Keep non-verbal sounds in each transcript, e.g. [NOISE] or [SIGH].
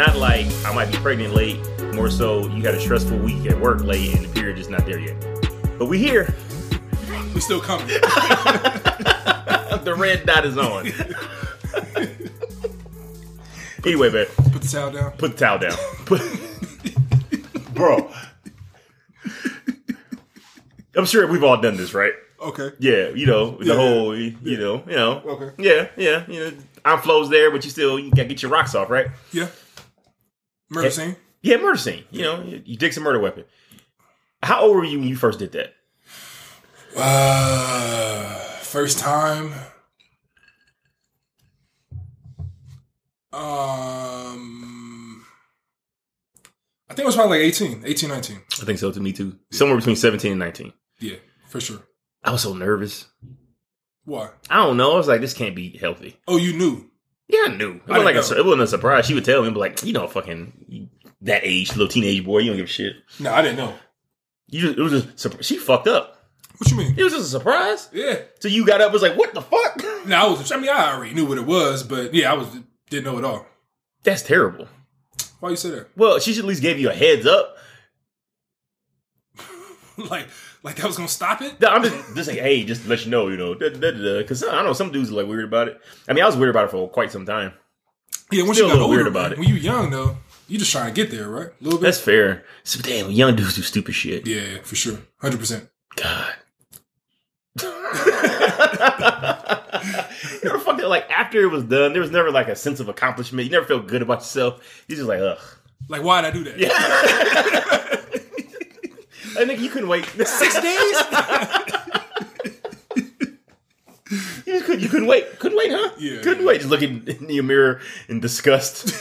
Not like I might be pregnant late. More so, you had a stressful week at work late, and the period is not there yet. But we here. [LAUGHS] We still coming. [LAUGHS] the red dot is on. [LAUGHS] anyway, man, Put the towel down. put the towel down. Put, bro. I'm sure we've all done this, right? Okay. Yeah, you know the Yeah, whole, yeah. you know, you know. Okay. Yeah, yeah, you know. I'm flows there, but you still you gotta get your rocks off, right? Yeah. Murder Yeah. scene. Yeah, murder scene. You know, you, you dig some murder weapon. How old were you when you first did that? Uh, first time. Um, I think it was probably like 18, 18, 19. I think so to me too. Somewhere between 17 and 19. Yeah, for sure. I was so nervous. Why? I don't know. I was like, this can't be healthy. Oh, you knew. Yeah, I knew. It I wasn't like didn't a, it wasn't a surprise. She would tell me, but like, you know, fucking that age, little teenage boy, you don't give a shit. No, I didn't know. You just, it was just surp- she fucked up. What you mean? It was just a surprise. Yeah. So you got up, was like, what the fuck? No, I was. I mean, I already knew what it was, but yeah, I was didn't know at all. That's terrible. Why you say that? Well, she should at least give you a heads up. [LAUGHS] like, like that was gonna stop it? No, I'm just just like, hey, just to let you know, you know, because I don't know, some dudes are like weird about it. I mean, I was weird about it for quite some time. Yeah, once Still you a got little older, weird about it. When you young though, you just trying to get there, right? A little bit. That's fair. So, damn, young dudes do stupid shit. yeah, for sure, hundred percent. God. [LAUGHS] you never fucking like after it was done, there was never like a sense of accomplishment. You never felt good about yourself. You just like, ugh. Like, why did I do that? [LAUGHS] I think you couldn't wait [LAUGHS] Six days. You couldn't. You couldn't wait. Couldn't wait, huh? Yeah. Couldn't wait. Just looking in your mirror in disgust.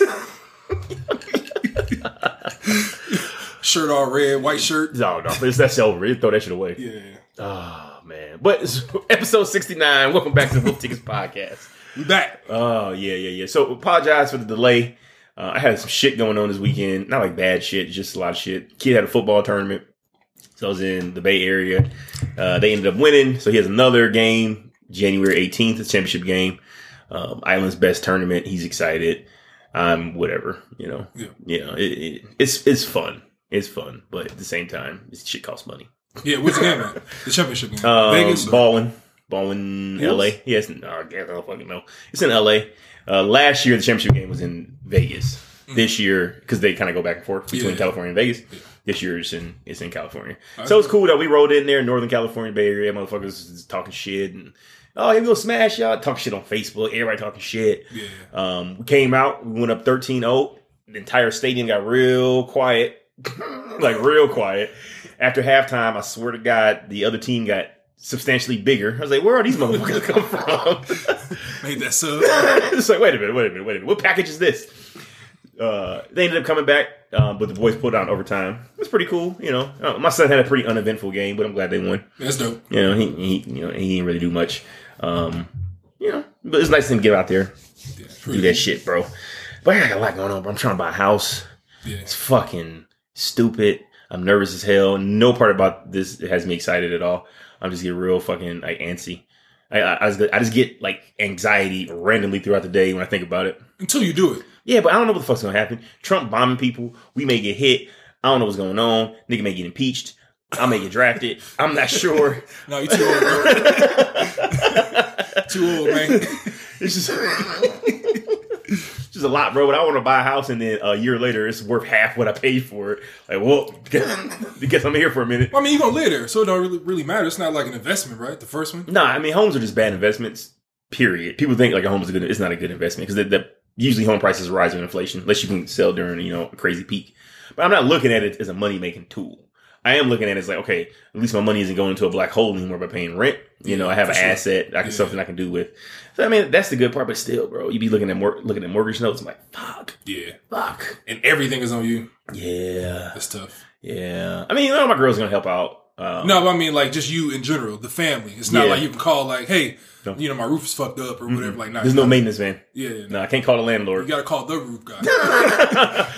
Shirt all red, white shirt. no, no, it's that's over. You Throw that shit away. Yeah, Oh man. But episode sixty nine. Welcome back to the Wolf Tickets podcast. we back. Oh yeah, yeah, yeah. So apologize for the delay. Uh, I had some shit going on this weekend. Not like bad shit, just a lot of shit. Kid had a football tournament. So I was in the Bay Area. Uh, they ended up winning. So he has another game, January 18th, the championship game. Um, Island's best tournament. He's excited. I'm whatever, you know. Yeah. You know, it, it, it's it's fun. It's fun, but at the same time, this shit costs money. Yeah, what's the game at? The championship game. Um, Vegas. or- Baldwin. Baldwin, Hills? LA. Yes, no, I don't fucking know. It's in LA. Uh, last year, the championship game was in Vegas. This year, because they kind of go back and forth between Mm. Yeah. California and Vegas. This year it's in it's in California. So it's cool that we rode in there, Northern California, Bay Area. Motherfuckers is talking shit and oh, you gonna smash y'all? Talking shit on Facebook. Everybody talking shit. Yeah. Um, we came out, we went up 13-0. The entire stadium got real quiet. [LAUGHS] like real quiet. After halftime, I swear to God, the other team got substantially bigger. I was like, where are these motherfuckers [LAUGHS] come from? [LAUGHS] Made that sub. it's like, wait a minute, wait a minute, wait a minute. What package is this? Uh, they ended up coming back, um, but the boys pulled out in overtime. It was pretty cool, you know. Uh, my son had a pretty uneventful game, but I'm glad they won. That's dope. You know, he, he you know he didn't really do much. Um, you know, but it's nice to get out there, Yeah, do that shit, bro. But I got a lot going on, bro. I'm trying to buy a house. Yeah. It's fucking stupid. I'm nervous as hell. No part about this has me excited at all. I'm just getting real fucking like antsy. I, I, I, just, I just get like anxiety randomly throughout the day when I think about it. Until you do it. Yeah, but I don't know what the fuck's gonna happen. Trump bombing people. We may get hit. I don't know what's going on. Nigga may get impeached. I may get drafted. I'm not sure. [LAUGHS] No, you too old, bro. [LAUGHS] too old, man. It's just, [LAUGHS] just a lot, bro. But I want to buy a house, and then a year later, it's worth half what I paid for it. Like, well, because I'm here for a minute. I mean, you're gonna live there, so it don't really really matter. It's not like an investment, right? The first one. Nah, I mean, homes are just bad investments. Period. People think like a home is a good. It's not a good investment because the, the usually home prices rise with inflation, unless you can sell during you know a crazy peak. But I'm not looking at it as a money making tool. I am looking at it as like, okay, at least my money isn't going into a black hole anymore by paying rent. You know, I have an sure. asset, I can Yeah. something I can do with. So I mean, that's the good part. But still, bro, you be looking at mor- looking at mortgage notes. I'm like, fuck, Yeah, fuck, and everything is on you. yeah, That's tough. yeah. I mean, you know, my girl's gonna help out. Um, No, but I mean, like just you in general, the family. It's not Yeah. like you can call like, hey, No. you know, my roof is fucked up or whatever. Like, nah, there's no maintenance, man. Yeah, yeah. No, I can't call the landlord. You gotta call the roof guy. [LAUGHS]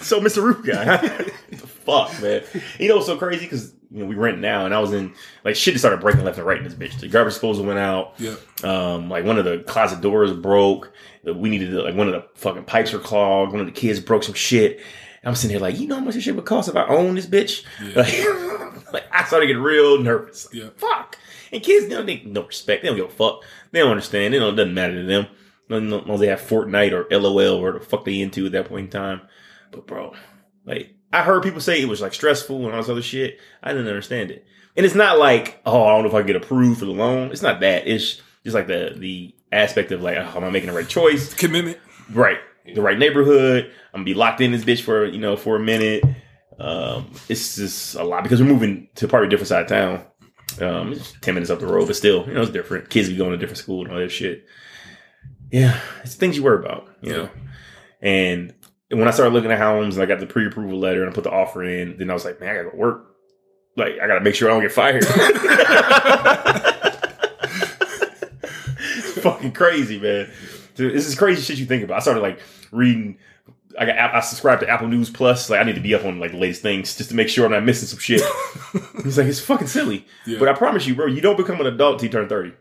so Mr. Roof guy, [LAUGHS] fuck man. You know what's so crazy? Because you know we rent now, and I was in like shit started breaking left and right in this bitch. The garbage disposal went out. Yeah. Um, like one of the closet doors broke. We needed to, like one of the fucking pipes were clogged. One of the kids broke some shit. I'm sitting here like, you know how much this shit would cost if I own this bitch? Yeah. Like, [LAUGHS] like, I started getting real nervous. Like, Yeah. Fuck. And kids, they don't they no respect. They don't give a fuck. They don't understand. They don't, it doesn't matter to them. No, no, no, they have Fortnite or LOL or the fuck they into at that point in time. But bro, like I heard people say it was like stressful and all this other shit. I didn't understand it. And it's not like, oh, I don't know if I get approved for the loan. It's not that. It's just like the the aspect of like, oh, am I making the right choice? Commitment. Right. The right neighborhood. I'm gonna be locked in this bitch for, you know, for a minute. Um, it's just a lot because we're moving to probably a different side of town. Um, it's 10 minutes up the road, but still, you know, it's different. Kids be going to different school and all that shit. Yeah, it's things you worry about, you know. And when I started looking at homes and I got the pre approval letter and I put the offer in, then I was like, man, I gotta go work. Like, I gotta make sure I don't get fired. [LAUGHS] fucking crazy, man. This is crazy shit you think about. I started like reading. I got I subscribed to Apple News Plus. Like I need to be up on like the latest things just to make sure I'm not missing some shit. [LAUGHS] He's like, it's fucking silly. Yeah. But I promise you, bro, you don't become an adult till you turn thirty.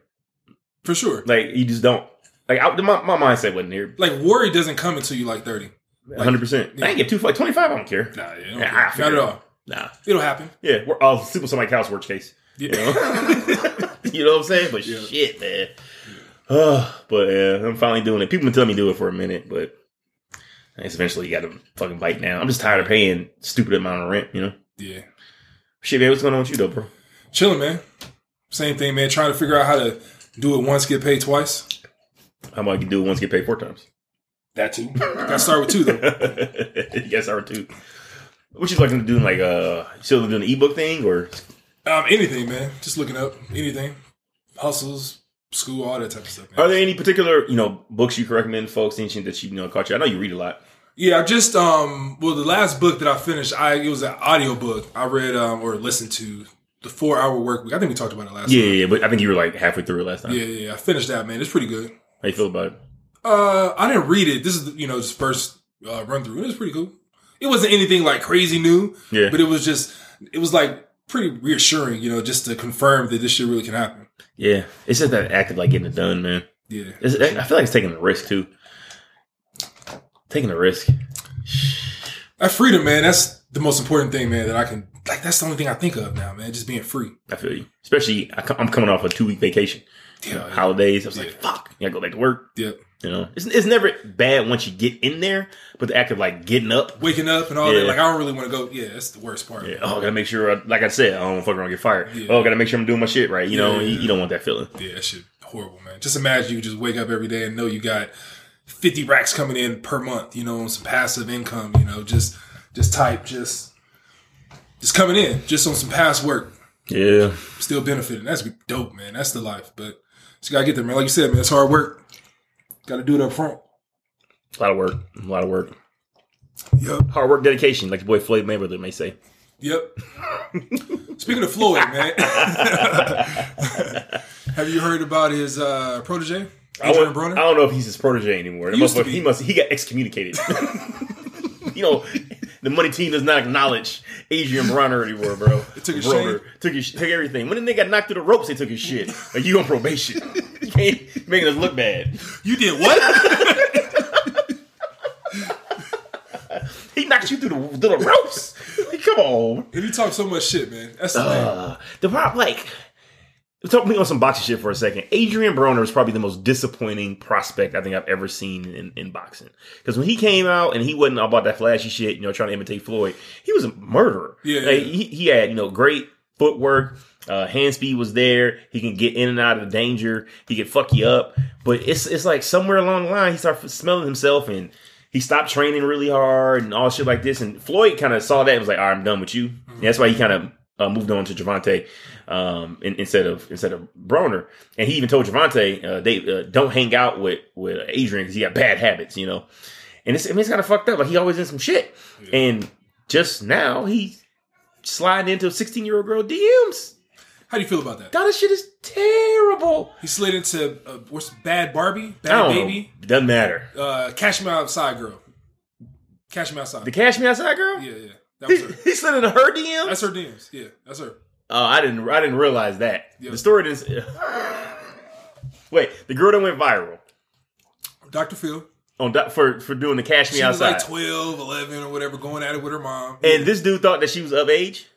For sure. Like you just don't. Like I, my my mindset wasn't here. Like worry doesn't come until you like thirty. One hundred percent. I ain't get two like twenty five. I don't care. Nah, yeah, Yeah, I not at all. Nah. It'll happen. Yeah, we're all sleep on somebody's couch. Worst case. Yeah. You know. [LAUGHS] you know what I'm saying? But Yeah. shit, man. Uh, but yeah, I'm finally doing it. People been telling me to do it for a minute, but I guess eventually you got to fucking bite now. I'm just tired of paying stupid amount of rent. You know. yeah. Shit, man. What's going on with you though, bro? Chilling, man. Same thing, man. Trying to figure out how to do it once, get paid twice. How about you do it once, get paid four times? That too. Got to start with two though. [LAUGHS] you guys are too. What you looking to do? Like, uh, still doing the ebook thing, or Um, anything, man. Just looking up anything, hustles, school, all that type of stuff. Are there any particular you know books you can recommend folks anything that you, you know caught you? I know you read a lot. Yeah, I just um well the last book that I finished, I it was an audio book. I read um or listened to the four hour work week. I think we talked about it last Yeah, time. yeah, yeah, but I think you were like halfway through it last time. Yeah, yeah, yeah. I finished that, man. It's pretty good. How you feel about it? Uh I didn't read it. This is you know, just first uh, run through. It was pretty cool. It wasn't anything like crazy new, Yeah. but it was just it was like pretty reassuring, you know, just to confirm that this shit really can happen. Yeah, it's just that act of like getting it done, man. Yeah. It's, I feel like it's taking a risk too. Taking a risk. That freedom, man, that's the most important thing, man, that I can like that's the only thing I think of now, man. Just being free. I feel you. Especially, I, am coming off a two week vacation. Yeah, yeah. Holidays. I was like, Yeah. fuck. I gotta go back to work. yeah. You know, it's, it's never bad once you get in there, but the act of like getting up. Waking up and all Yeah. that, like I don't really want to go. Yeah, that's the worst part. Yeah, oh, I gotta make sure, I, like I said, I don't fuck around get fired. Yeah. Oh, I gotta make sure I'm doing my shit right. You know, Yeah. you, you don't want that feeling. Yeah, that shit horrible, man. Just imagine you just wake up every day and know you got fifty racks coming in per month. You know, on some passive income. You know, just just type, just just coming in, just on some past work, Yeah. still benefiting. That's dope, man. That's the life. But just gotta get there, man. Like you said, man, it's hard work. Got to do it up front. A lot of work. A lot of work. Yep, Hard work, dedication, like the boy Floyd Mayweather may say. yep. [LAUGHS] Speaking of Floyd, man, [LAUGHS] have you heard about his uh, protege, I, Broner? I don't know if he's his protege anymore. Be. He must. He got excommunicated. [LAUGHS] you know, the money team does not acknowledge Adrian Broner anymore, bro. It took his Broner. Took his took everything. When they got knocked through the ropes, they took his shit. Like you on probation. You can't making us look bad. You did what? He knocked you through the, through the ropes. Like, come on. and he talk so much shit, man. That's the thing. Uh, the problem, like, talk me on some boxing shit for a second. Adrian Broner is probably the most disappointing prospect I think I've ever seen in, in boxing. Because when he came out and he wasn't all about that flashy shit, you know, trying to imitate Floyd, he was a murderer. Yeah, Like, yeah. He, he had, you know, great footwork. Uh, hand speed was there. He can get in and out of the danger. He could fuck you up. But it's it's like somewhere along the line, he started smelling himself and he stopped training really hard and all shit like this. And Floyd kind of saw that and was like, all right, I'm done with you. And that's why he kind of uh, moved on to Gervonta um, in, instead of instead of Broner. And he even told Gervonta, uh, they uh, don't hang out with with Adrian because he got bad habits, you know. And it's, I mean, it's kind of fucked up. Like he always in some shit. And just now he sliding into a 16 year old girl DMs. How do you feel about that? God, this shit is terrible. He slid into uh, what's Bad Barbie, I Bad don't Baby, know. Doesn't matter. uh, Cash Me Outside Girl. Cash Me Outside. The Cash Me Outside girl? yeah, yeah. That was He, her. he slid into her DM. That's her DMs. Yeah, that's her. Oh, I didn't. I didn't realize that. Yeah. The story didn't. [SIGHS] Wait, the girl that went viral Dr. Phil. on doc- for for doing the cash me She was outside, like 12, 11 or whatever, going at it with her mom. and this dude thought that she was of age.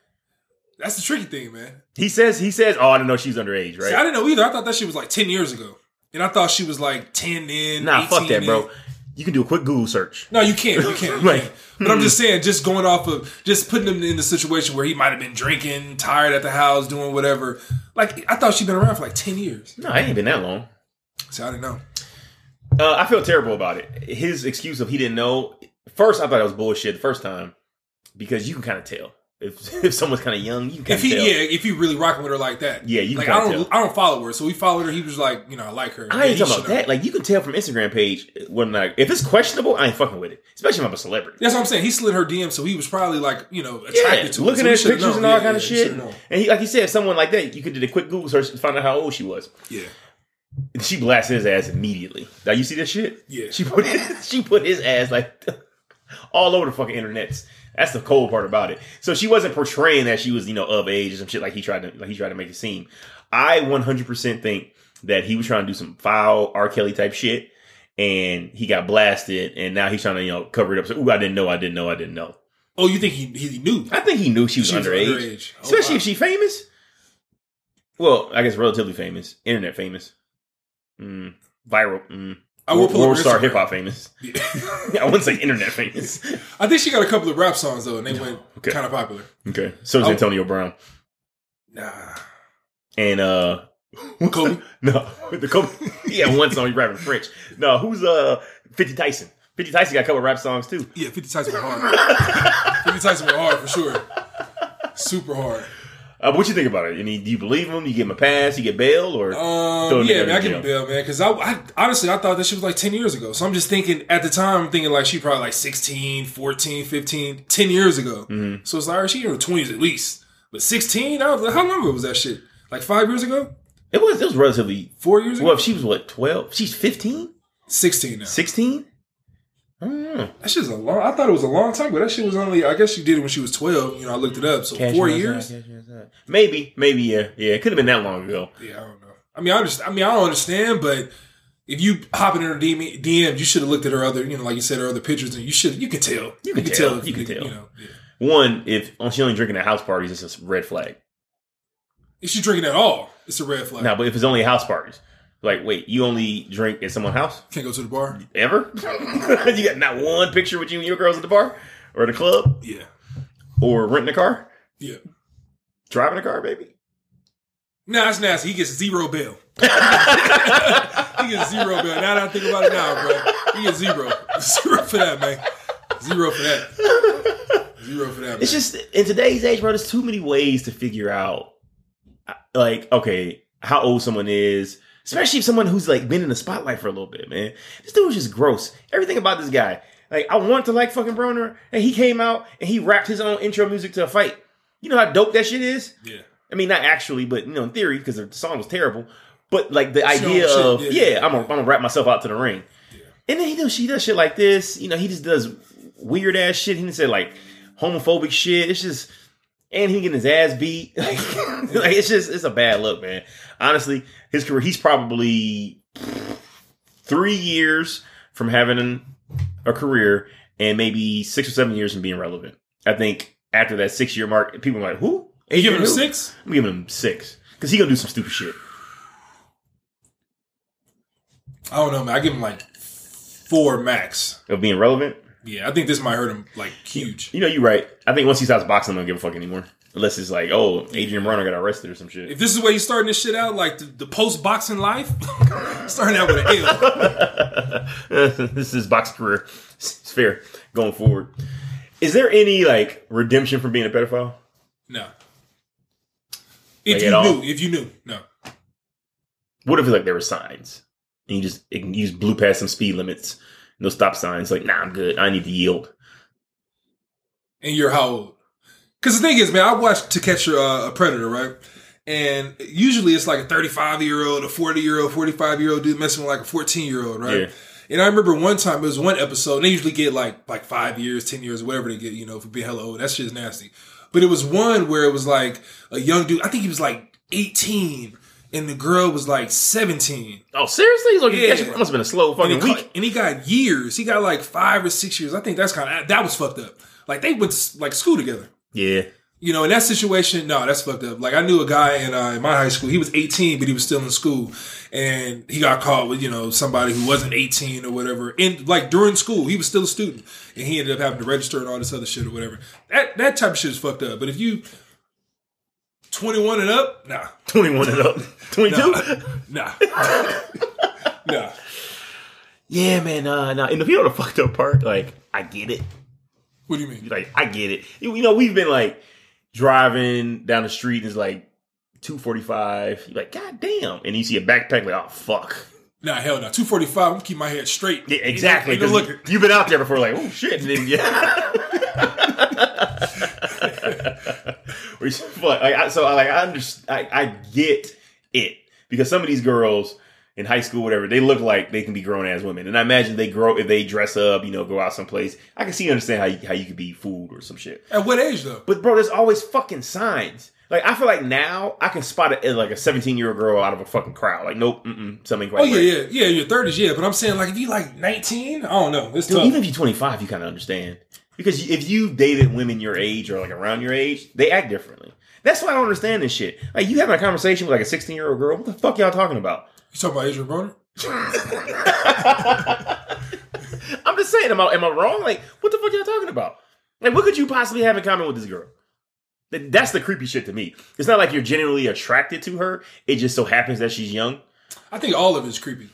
That's the tricky thing, man. He says he says, "Oh, I didn't know she's underage." Right? See, I didn't know either. I thought that shit was like 10 years ago. And I thought she was like 10 in. nah, 18 fuck that, in. bro. You can do a quick Google search. No, you can't. You can't. [LAUGHS] You Right. can't. But I'm just saying, just going off of just putting him in the situation where he might have been drinking, tired at the house, doing whatever. Like I thought she'd been around for like 10 years. No, it ain't been that long. So I didn't know. Uh, I feel terrible about it. His excuse of he didn't know. First, I thought it was bullshit the first time because you can kind of tell if [LAUGHS] if someone's kind of young. You can If he, tell. yeah, if he really rocking with her like that, Yeah, you like can I don't, tell. I don't follow her, so we followed her. He was like, you know, I like her. I ain't he talking about know. that. Like you can tell from Instagram page uh, when like if it's questionable, I ain't fucking with it. Especially if I'm a celebrity. That's what I'm saying. He slid her DM, so he was probably like, you know, attracted Yeah, to her. looking So at pictures known. and all Yeah, kind of yeah, shit. And he, like he said, someone like that, you could do a quick Google search to find out how old she was. Yeah, And she blasted his ass immediately. Now you see this shit? Yeah. She put his, [LAUGHS] she put his ass like [LAUGHS] all over the fucking internets. That's the cold part about it. So she wasn't portraying that she was, you know, of age or some shit like he tried to like he tried to make it seem. I 100% think that he was trying to do some foul R. Kelly type shit, and he got blasted, and now he's trying to you know cover it up. So, ooh, I didn't know, I didn't know, I didn't know. Oh, you think he he knew? I think he knew she was She was underage, underage. Oh, especially wow. if she famous. Well, I guess relatively famous, internet famous, mm, viral, mm, I will world star hip hop famous. Yeah. [LAUGHS] I wouldn't say internet famous. [LAUGHS] I think she got a couple of rap songs though, and they went Okay. kind of popular. Okay, so Oh. Antonio Brown Nah, and uh, [LAUGHS] Kobe. no, the Kobe. yeah, one song he rapping French. No, who's uh Fifty Tyson? Fifty Tyson got a couple of rap songs too. Yeah, Fifty Tyson went hard. Fifty Tyson went hard for sure. Super hard. Uh, what you think about it? I mean, do you believe him? You give him a pass? You get bail or? Um, yeah, man, I give him bail, man, because I, I honestly I thought that shit was like ten years ago. So I'm just thinking at the time, I'm thinking like she probably like 16, 14, 15, 10 years ago. Mhm. So it's like she in her twenties at least. But sixteen, I was like, how long ago was that shit? Like five years ago, It was it was relatively four years ago, well. If she was what twelve? She's 15? sixteen now. 16? I. That shit's a long. I thought it was a long time, but that shit was only. I guess she did it when she was twelve. You know, I looked it up. So Cash four years. Maybe, maybe, yeah, yeah. It could have been that long ago. Yeah, I don't know. I mean, I understand. I mean, I don't understand, but if you hop in her DM, DM you should have looked at her other, you know, like you said, her other pictures, and you should, you can tell. You could tell. You could tell. You know, yeah. One, if oh, she only drinking at house parties, it's a red flag. if she's drinking at all, it's a red flag. Now, but if it's only house parties, like, wait, you only drink at someone's house Can't go to the bar. ever? [LAUGHS] you got not one picture with you and your girls at the bar or the club Yeah, or renting a car, yeah. driving a car, baby. Nah, it's nasty. He gets zero bill. [LAUGHS] he gets zero bail. Now that I think about it now, bro, he gets zero. [LAUGHS] Zero for that, man. Zero for that. Zero for that. Man. It's just in today's age, bro. There's too many ways to figure out, like, okay, how old someone is, especially if someone who's like been in the spotlight for a little bit, man. This dude was just gross. Everything about this guy, like, I want to like fucking Broner, and he came out and he rapped his own intro music to a fight. You know how dope that shit is. yeah. I mean, not actually, but you know, in theory, because the song was terrible. But like the Show idea shit, of yeah, yeah, yeah, I'm gonna I'm gonna rap myself out to the ring. And then he does she does shit like this. You know, he just does weird ass shit. He didn't say like homophobic shit. It's just and he getting his ass beat. [LAUGHS] Like, it's just it's a bad look, man. Honestly, his career he's probably three years from having a career and maybe six or seven years from being relevant. I think after that six year mark, people are like, who? You giving him six? I'm giving him six because he gonna do some stupid shit. I don't know, man. I give him like four max. of being relevant. Yeah, I think this might hurt him like huge. You know, you're right. I think once he stops boxing, I don't give a fuck anymore. Unless it's like, oh, Adrian Broner got arrested or some shit. If this is where he's starting this shit out, like the, the post boxing life, [LAUGHS] starting out with an L. [LAUGHS] this is his box career. It's fair going forward. Is there any like redemption from being a pedophile? No. If Like, you all? knew, if you knew, no. What if like there were signs and you just you just blew past some speed limits, no stop signs? Like, nah, I'm good. I need to yield. And you're how old? Because the thing is, man, I watched To Catch a, uh, a Predator, right? And usually it's like a 35 year old, a 40 year old, 45 year old dude messing with like a 14 year old, right? Yeah. And I remember one time it was one episode, and they usually get like like five years, ten years, whatever they get, you know, for being hella old. That shit is nasty. But it was one where it was like a young dude. I think he was like eighteen, and the girl was like seventeen. Oh, seriously? He's like, Yeah. that must have been a slow And fucking he, week. got, and he got years. He got like five or six years. I think that's kind of that was fucked up. Like they went to like school together. Yeah. You know, in that situation, no, that's fucked up. Like I knew a guy in, uh, in my high school. He was 18, but he was still in school, and he got caught with you know somebody who wasn't 18 or whatever. And like during school, he was still a student, and he ended up having to register and all this other shit or whatever. That that type of shit is fucked up. But if you 21 and up, nah, [LAUGHS] 21 and up. [LAUGHS] 22? nah, [LAUGHS] nah. Yeah, man. Uh, now, and if you know the fucked up part, like, I get it. What do you mean? Like, I get it. You, know, we've been like driving down the street and it's like 245. You're like, God damn. And you see a backpack, like, oh, fuck. Nah, hell no. 245. I'm gonna keep my head straight. Yeah, exactly. Ain't no- ain't no 'cause looking. You've been out there before, like, oh, shit. And then, yeah. Say. Like, I, so, I, like, I understand. I, I get it. Because some of these girls in high school, whatever, they look like they can be grown as women. And I imagine they grow, if they dress up, you know, go out someplace, I can see understand how you, how you could be fooled or some shit. At what age though? But bro, there's always fucking signs. Like I feel like now I can spot a, like a 17 year old girl out of a fucking crowd. Like nope, mm-mm, something quite. Oh yeah, right. yeah, yeah. Your 30s, yeah. But I'm saying like if you like 19, I don't know. It's Dude, tough. even if you're 25, you kind of understand because if you dated women your age or like around your age, they act differently. That's why I don't understand this shit. Like you having a conversation with like a 16 year old girl, what the fuck y'all talking about? You talking about Adrian Broner? [LAUGHS] I'm just saying, am I, am I wrong? Like, what the fuck y'all talking about? Like, what could you possibly have in common with this girl? That's the creepy shit to me. It's not like you're genuinely attracted to her. It just so happens that she's young. I think all of it's creepy.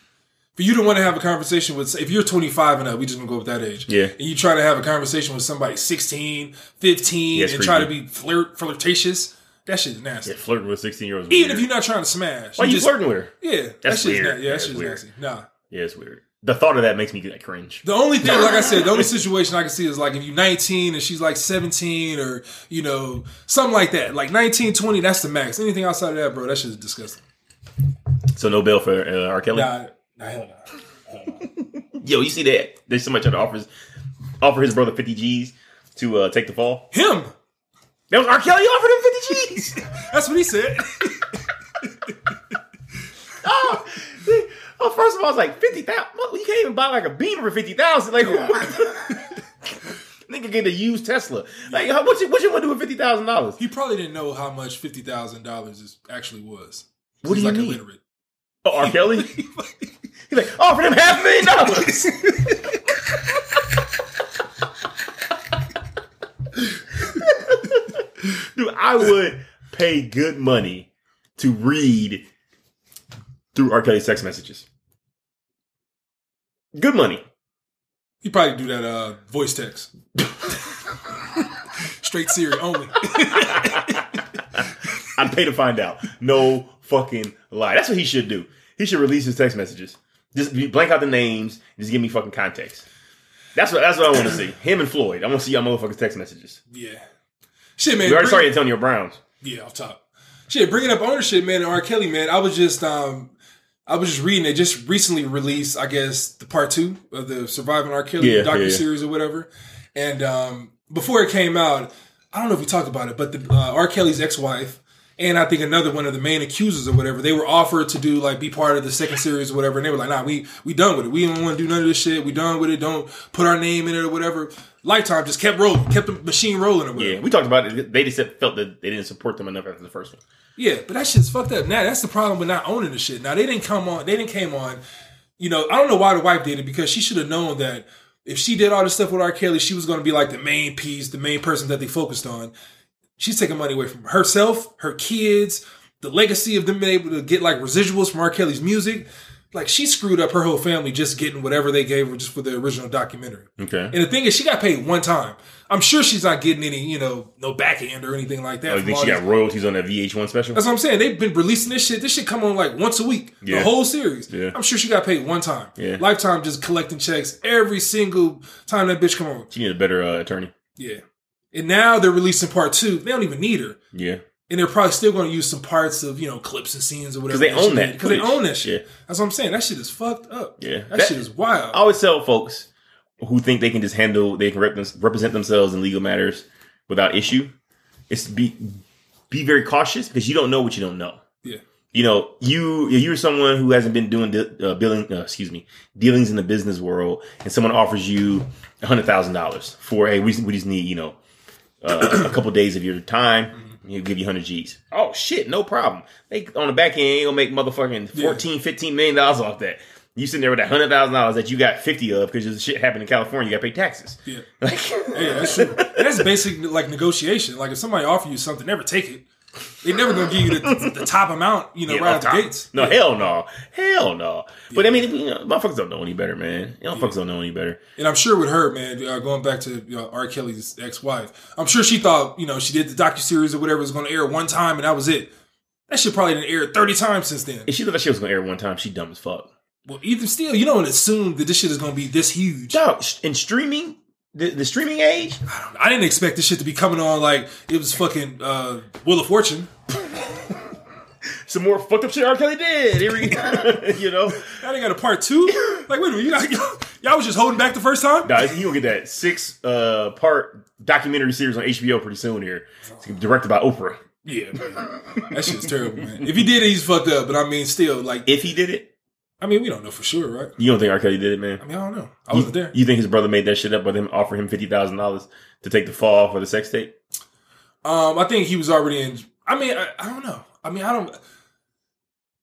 For you to want to have a conversation with, if you're 25 and up, we just gonna go with that age. Yeah. And you try to have a conversation with somebody 16, 15, Yeah, and try to be flirt, flirtatious, that shit is nasty. Yeah, flirting with 16 year olds. Even if you're not trying to smash. why you just- flirting with her? Yeah, that That's shit's weird. na- yeah, Yeah, that shit's weird. nasty. Nah. Yeah, it's weird. The thought of that makes me like cringe. The only thing, like I said, the only [LAUGHS] situation I can see is like if you're 19 and she's like 17 or, you know, something like that. Like 19, 20, that's the max. Anything outside of that, bro, that shit's disgusting. So no bail for uh, R. Kelly. Nah, nah, hell no. [LAUGHS] Yo, you see that? There's somebody trying to offer his, offer his brother 50 G's to uh, take the fall. Him! That was R. Kelly offered him 50 G's. [LAUGHS] That's what he said. [LAUGHS] oh, see, oh, first of all, it's like 50,000. You can't even buy like a Beamer for 50,000. Like, what the- nigga get a used Tesla. Like, how- what you, what you want to do with $50,000? he probably didn't know how much $50,000 is actually was. What do He's you like mean? illiterate. Oh, R. Kelly? He's like, offered him half a million dollars. Dude, I would pay good money to read through R. Kelly's text messages. Good money. He probably do that uh, voice text. [LAUGHS] Straight Siri only. I'd pay to find out. No fucking lie. That's what he should do. He should release his text messages. Just blank out the names. Just give me fucking context. That's what that's what I want to see. Him and Floyd. I want to see y'all motherfuckers text messages. yeah. Shit, man. We already bring- saw Antonio Browns. Yeah, off top. Shit, bringing up ownership, man, and R. Kelly, man. I was just, um, I was just reading. They just recently released, I guess, the part two of the Surviving R. Kelly Yeah, docu yeah, yeah. series or whatever. And um, before it came out, I don't know if we talked about it, but the uh, R. Kelly's ex-wife and I think another one of the main accusers or whatever, they were offered to do like be part of the second series or whatever, and they were like, "Nah, we we done with it. We don't want to do none of this shit. We done with it. Don't put our name in it or whatever." Lifetime just kept rolling, kept the machine rolling or whatever. Yeah, we talked about it. They just felt that they didn't support them enough after the first one. Yeah, but that shit's fucked up. Now that's the problem with not owning the shit. Now they didn't come on. They didn't came on. You know, I don't know why the wife did it because she should have known that if she did all this stuff with R. Kelly, she was going to be like the main piece, the main person that they focused on. She's taking money away from herself, her kids, the legacy of them being able to get like residuals from R. Kelly's music. Like she screwed up her whole family just getting whatever they gave her just for the original documentary. Okay. And the thing is, she got paid one time. I'm sure she's not getting any, you know, no back end or anything like that. Oh, you think she got royalties on that VH1 special? that's what I'm saying. They've been releasing this shit. This shit come on like once a week. Yeah. The whole series. Yeah. I'm sure she got paid one time. Yeah. Lifetime just collecting checks every single time that bitch come on. She need a better uh, attorney. Yeah. And now they're releasing part two. They don't even need her. Yeah. and they're probably still going to use some parts of you know clips and scenes or whatever. Because they own that because they own that shit. Yeah. That's what I'm saying. That shit is fucked up. Yeah. that, That- shit is wild. I always tell folks who think they can just handle, they can rep- represent themselves in legal matters without issue, It's be be very cautious because you don't know what you don't know. Yeah. You know, you if you're someone who hasn't been doing di- uh, billing, uh, excuse me, dealings in the business world, and someone offers you a hundred thousand dollars for, hey, we, we just need, you know, uh, a couple days of your time. He'll give you 100 G's. Oh, shit, no problem. They on the back end, ain't gonna make motherfucking 14, 15 million dollars off that. You sitting there with that hundred thousand dollars that you got fifty of because this shit happened in California. You got to pay taxes. Yeah. Like, [LAUGHS] Yeah, that's true. And that's basic like negotiation. Like if somebody offer you something, never take it. They never gonna give you [LAUGHS] the, the top amount, you know, Yeah, right out off the gates. No, Yeah. hell no, hell no. But I mean, you know, motherfuckers don't know any better, man. You know, motherfuckers don't know any better. And I'm sure with her, man, uh, going back to you know, R. Kelly's ex-wife, I'm sure she thought, you know, she did the docu series or whatever was to air one time, and that was it. That shit probably didn't air 30 times since then. If she thought that shit was gonna air one time, she dumb as fuck. Well, even still, you don't assume that this shit is to be this huge. Dog, in streaming, the, the streaming age, I, don't know. I didn't expect this shit to be coming on like it was fucking uh, Wheel of Fortune. [LAUGHS] some more fucked up shit R. Kelly did. Here we go. [LAUGHS] you know, Now they got a part two. Like, wait a minute, you got, y'all, [LAUGHS] y'all was just holding back the first time. Nah, you gonna get that six uh part documentary series on HBO pretty soon here. It's directed by Oprah. Yeah, man. that shit's terrible, man. If he did it, he's fucked up. But I mean, still, like, If he did it, I mean, we don't know for sure, right? you don't think R. Kelly did it, man? I mean, I don't know. I wasn't you, there. You think his brother made that shit up by them offering him fifty thousand dollars to take the fall for the sex tape? Um, I think he was already in. I mean, I, I don't know. I mean, I don't.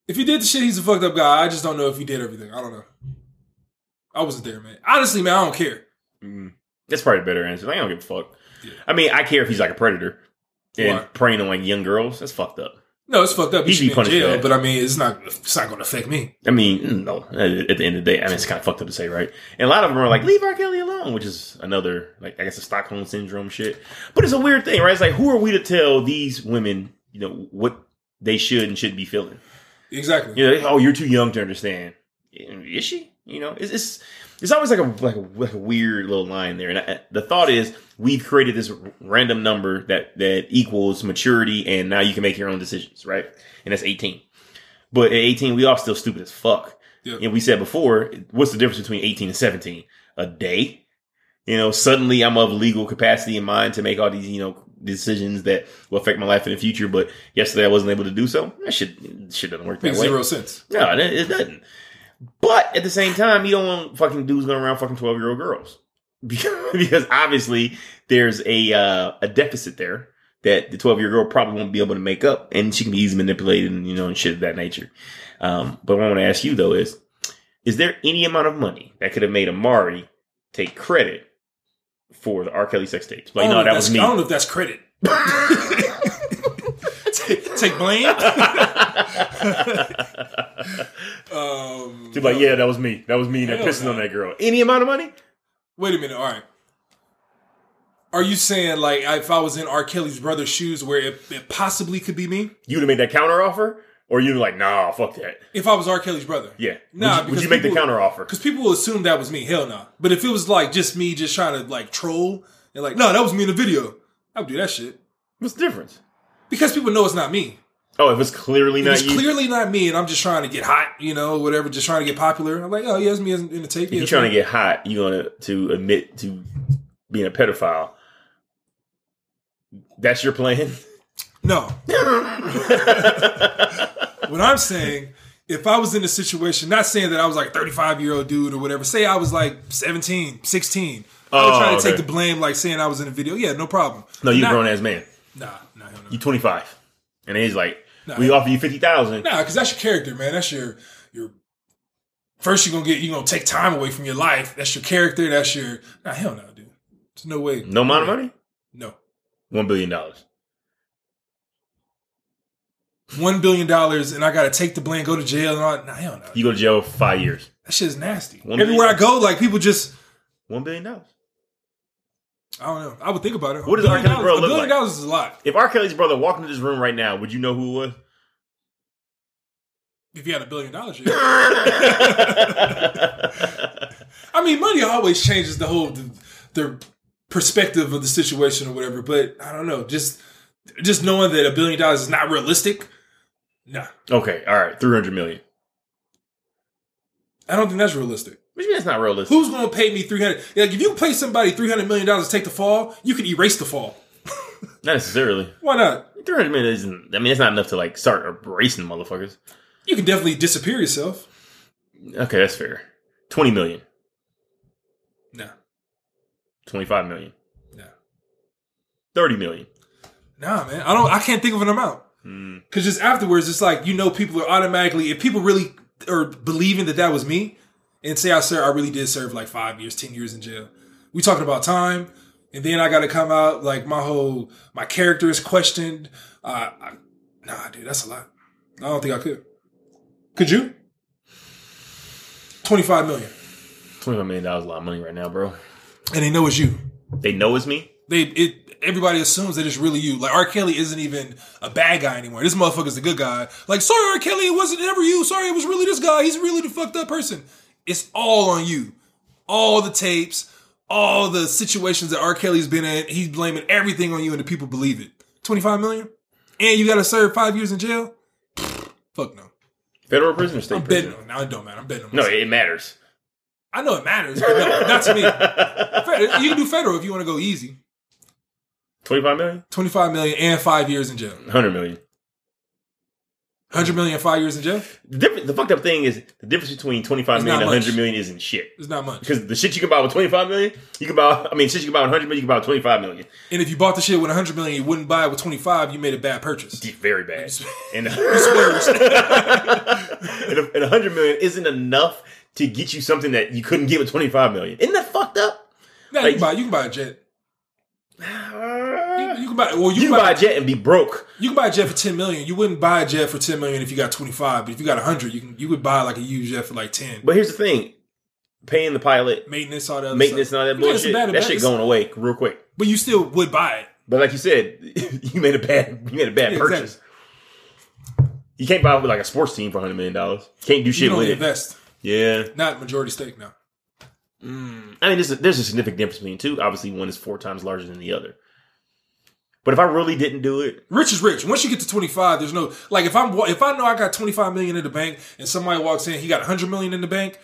If he did the shit, he's a fucked up guy. I just don't know if he did everything. I don't know. I wasn't there, man. Honestly, man, I don't care. Mm. That's probably a better answer. I don't give a fuck. Yeah. I mean, I care if he's like a predator and Why? preying on like young girls. That's fucked up. No, it's fucked up. He should should be in jail, but I mean, it's not. It's not going to affect me. I mean, no. At at the end of the day, I mean, it's kind of fucked up to say, right? And a lot of them are like, "Leave R. Kelly alone," which is another, like, I guess, a Stockholm syndrome shit. But it's a weird thing, right? It's like, who are we to tell these women, you know, what they should and shouldn't be feeling? Exactly. You know, oh, you're too young to understand. Is she? You know, it's it's, it's always like a like a, like a weird little line there. And I, the thought is, we've created this random number that that equals maturity, and now you can make your own decisions, right? And that's 18. But at 18, we all still stupid as fuck. Yeah. And we said before, what's the difference between 18 and 17? A day. You know, suddenly I'm of legal capacity in mind to make all these, you know, decisions that will affect my life in the future. But yesterday I wasn't able to do so. That shit, shit doesn't work that Makes way. zero sense. No, it, it doesn't. But at the same time, you don't want fucking dudes going around fucking twelve year old girls [LAUGHS] because, obviously there's a uh, a deficit there that the twelve-year-old girl probably won't be able to make up, and she can be easily manipulated and you know and shit of that nature. Um, but what I want to ask you though is, is there any amount of money that could have made Amari take credit for the R. Kelly sex tapes? Like, no, know that was me. I don't know if that's credit. [LAUGHS] [LAUGHS] take, take blame. Um, [LAUGHS] She's like, yeah, that was me. That was me. They're pissing on that girl. Any amount of money? Wait a minute. All right. Are you saying like if I was in R. Kelly's brother's shoes, where it, it possibly could be me? You would have made that counter offer, or you like, nah, fuck that. If I was R. Kelly's brother, Yeah. Nah, would you, would you make the counter offer? because people will assume that was me. Hell no. But if it was like just me, just trying to like troll and like, no, that was me in the video. I would do that shit What's the difference? because people know it's not me. Oh, it was clearly not it's you, clearly not me, and I'm just trying to get hot, you know, whatever, just trying to get popular. I'm like, oh yeah, it's me in the tape. if Yeah, you're trying to get hot, you're gonna to admit to being a pedophile. That's your plan. no. [LAUGHS] what I'm saying, if I was in a situation, not saying that I was like 35 year old dude or whatever, say I was like 17, 16. I would Oh, try to oh, take the blame, like saying I was in a video. Yeah, no problem. no, you're a Not- grown ass man. Nah, nah, no. You 25, and he's like, Nah. we offer you fifty thousand. Nah, because that's your character, man. That's your your. First, you're gonna get you're gonna take time away from your life. That's your character. That's your. Nah, hell no, dude. There's no way. No amount of money. No. One billion dollars. One billion dollars, and I gotta take the blame, go to jail, and all. Nah, hell no. You go to jail for five years. That shit is nasty. One Everywhere billion? I go, like people just. One billion dollars. I don't know. I would think about it. What does R. Kelly's brother dollars- A look billion like? dollars is a lot. If R. Kelly's brother walked into this room right now, would you know who it was? If you had a billion dollars, yeah. [LAUGHS] I mean, money always changes the whole the, the perspective of the situation or whatever. But I don't know. Just just knowing that a billion dollars is not realistic. Nah, Okay, all right, three hundred million. I don't think that's realistic. What do you mean that's not realistic? Who's going to pay me three hundred? Like, if you pay somebody three hundred million dollars to take the fall, you can erase the fall. [LAUGHS] Not necessarily. Why not? Three hundred million isn't. I mean, it's not enough to like start erasing motherfuckers. You can definitely disappear yourself. Okay, that's fair. Twenty million. Nah, Twenty-five million. nah, Thirty million. nah, man. I don't. I can't think of an amount. Hmm. Because just afterwards, it's like you know, people are automatically if people really are believing that that was me, and say I served, I really did serve like five years, ten years in jail. We talking about time, and then I got to come out like my whole my character is questioned. Uh, I, nah, dude, that's a lot. I don't think I could. Could you? Twenty five million. Twenty five million dollars a lot of money right now, bro. and they know it's you. They know it's me. They it everybody assumes that it's really you. Like R. Kelly isn't even a bad guy anymore. This motherfucker's the good guy. Like, sorry, R. Kelly, it wasn't ever you. Sorry, it was really this guy. He's really the fucked up person. It's all on you. All the tapes, all the situations that R. Kelly's been in. He's blaming everything on you, and the people believe it. Twenty five million, and you got to serve five years in jail. Fuck no. Federal prison state I'm betting prison? on. Now it don't matter. I'm betting on. No, myself. it matters. I know it matters, but no, not to me. [LAUGHS] You can do federal if you want to go easy. Twenty-five million. Twenty five million and five years in jail. Hundred million. 100 million, five years in jail? The, the fucked up thing is the difference between twenty-five It's million and hundred million isn't shit. It's not much. Because the shit you can buy with twenty-five million, you can buy. I mean, shit you can buy with hundred million, you can buy with twenty-five million. And if you bought the shit with 100 million, you wouldn't buy it with 25, you made a bad purchase. Very bad. And, [LAUGHS] [LAUGHS] and, a, and hundred million isn't enough to get you something that you couldn't get with twenty-five million. Isn't that fucked up? Now, you, can buy, you can buy a jet. You, you can buy, well, you, You can buy buy, a jet and be broke. you can buy a jet for 10 million. You wouldn't buy a jet for 10 million if you got 25, but if you got 100, you can you would buy like a used jet for like 10. But here's the thing: paying the pilot, maintenance, all that maintenance, stuff. and all that bullshit. bad- that bad- shit going away real quick. But you still would buy it. But like you said, [LAUGHS] you made a bad you made a bad Yeah, purchase. You can't buy like a sports team for hundred million dollars. Can't do shit with it. invest. Yeah, Not majority stake now. Mm. I mean, there's a, there's a significant difference between two. Obviously, one is four times larger than the other. But if I really didn't do it, Rich is rich. Once you get to 25, there's no like if I'm if I know I got 25 million in the bank and somebody walks in, he got 100 million in the bank.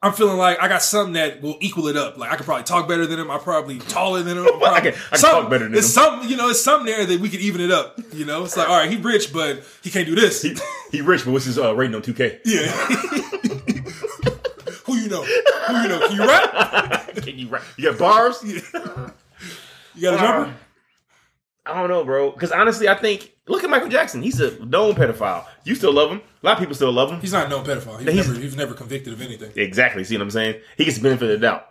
I'm feeling like I got something that will equal it up. Like I could probably talk better than him. I'm probably taller than him. I'm [LAUGHS] I can- I can talk better than it's him. Something you know, it's something there that we could even it up. You know, it's like all right, he rich, but he can't do this. he, he rich, but what's his uh, rating on two K? yeah. [LAUGHS] Who you know? Who you know? Can you rap? [LAUGHS] Can you rap? You got bars? You got a jumper? I don't know, bro. Because honestly, I think look at Michael Jackson. He's a known pedophile. You still love him. A lot of people still love him. He's not a known pedophile. He's, He's- never he's never convicted of anything. Exactly. See what I'm saying? He gets the benefit of the doubt.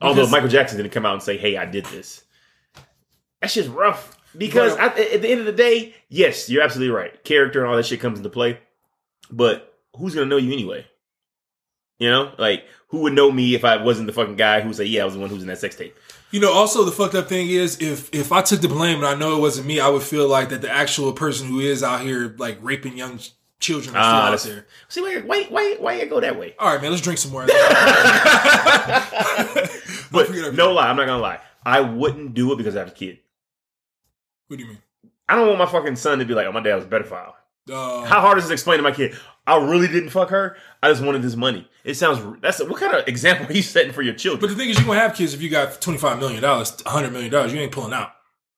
Although Because- Michael Jackson didn't come out and say, "Hey, I did this." That's just rough. Because I, at the end of the day, yes, you're absolutely right. Character and all that shit comes into play. But who's gonna know you anyway? You know, like who would know me if I wasn't the fucking guy who say, "Yeah, I was the one who was in that sex tape." You know, also the fucked up thing is if if I took the blame and I know it wasn't me, I would feel like that the actual person who is out here like raping young children is still Ah, out there. See, why, why, why, why you go that way? All right, man, let's drink some more. [LAUGHS] But no lie, I'm not gonna lie. I wouldn't do it because I have a kid. What do you mean? I don't want my fucking son to be like, "Oh, my dad was a pedophile." Uh, How hard is it to explain to my kid? I really didn't fuck her. I just wanted this money. It sounds that's what kind of example are you setting for your children? but the thing is, you gonna have kids if you got twenty five million dollars, hundred million dollars. You ain't pulling out.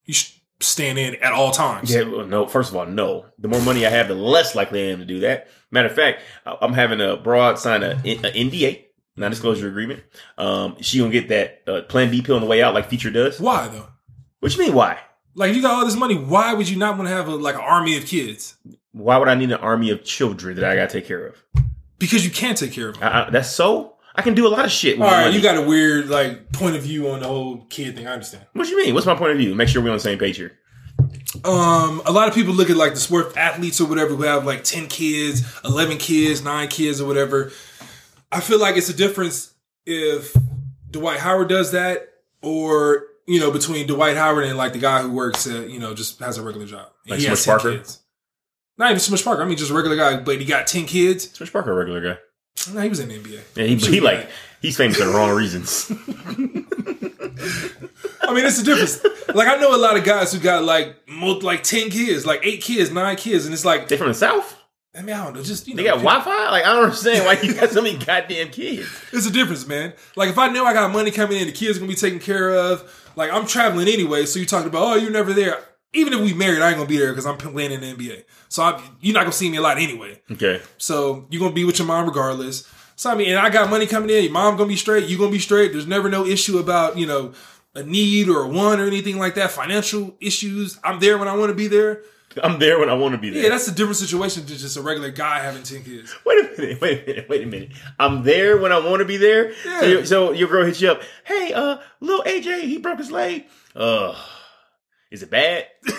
You stand in at all times. Yeah, well, no. First of all, no. The more money I have, the less likely I am to do that. Matter of fact, I'm having a broad sign a, a NDA, non-disclosure agreement. Um, she gonna get that uh, Plan B pill on the way out, like Future does. Why though? What you mean? Why? Like if you got all this money. Why would you not want to have a like an army of kids? Why would I need an army of children that I gotta take care of? Because you can't take care of them. I, I, that's so. I can do a lot of shit. With All money. you got a weird like point of view on the whole kid thing. I understand. What you mean? What's my point of view? Make sure we're on the same page here. Um, a lot of people look at like the sport athletes or whatever who have like ten kids, eleven kids, nine kids, or whatever. I feel like it's a difference if Dwight Howard does that, or you know, between Dwight Howard and like the guy who works at you know just has a regular job. Like he has Smush 10 Parker? Kids. Not even Smush Parker. I mean, just a regular guy, but he got ten kids. Switch Parker, a regular guy. No, he was in the NBA. Yeah, he, he like he's famous for the wrong reasons. [LAUGHS] I mean, it's a difference. Like I know a lot of guys who got like mo- like ten kids, like eight kids, nine kids, and it's like They from the south. I mean, I don't know, just you know, They got Wi Fi. Like I don't understand why you got so many goddamn kids. It's a difference, man. Like if I know I got money coming in, the kids gonna be taken care of. Like I'm traveling anyway, so you talking about oh you're never there. Even if we married, I ain't gonna be there because I'm playing in the NBA. So I, you're not gonna see me a lot anyway. Okay. So you're gonna be with your mom regardless. So I mean, and I got money coming in. Your mom gonna be straight. You gonna be straight. There's never no issue about you know a need or a want or anything like that. Financial issues. I'm there when I want to be there. I'm there when I want to be there. Yeah, that's a different situation than just a regular guy having ten kids. Wait a minute, wait a minute, wait a minute. I'm there when I want to be there. So, Yeah. your, so your girl hits you up. Hey, uh, little AJ, he broke his leg. Uh, is it bad? [LAUGHS] the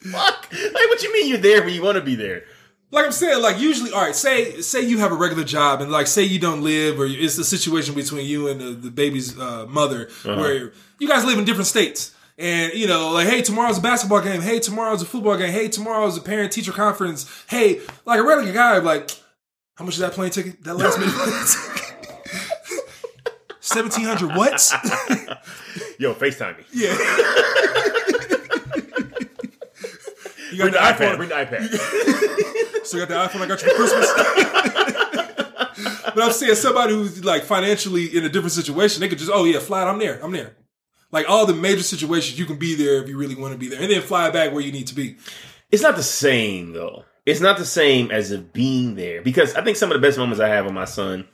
fuck? Like, what you mean you're there when you want to be there? like I'm saying, like usually, all right. Say say you have a regular job, and like say you don't live, or it's a situation between you and the, the baby's uh, mother, where you guys live in different states, and you know, like, hey, tomorrow's a basketball game. Hey, tomorrow's a football game. Hey, tomorrow's a parent teacher conference. Hey, like a regular guy, like, how much is that plane ticket? That last minute. [LAUGHS] Seventeen hundred. What? [LAUGHS] Yo, FaceTime me. yeah. you [LAUGHS] Bring got the the iPad. Bring the iPad. [LAUGHS] So you got the iPhone I got you for Christmas. but I'm saying somebody who's like financially in a different situation, they could just, oh yeah, fly it, I'm there. I'm there. Like all the major situations, you can be there if you really want to be there. And then fly back where you need to be. It's not the same though. It's not the same as of being there because I think some of the best moments I have with my son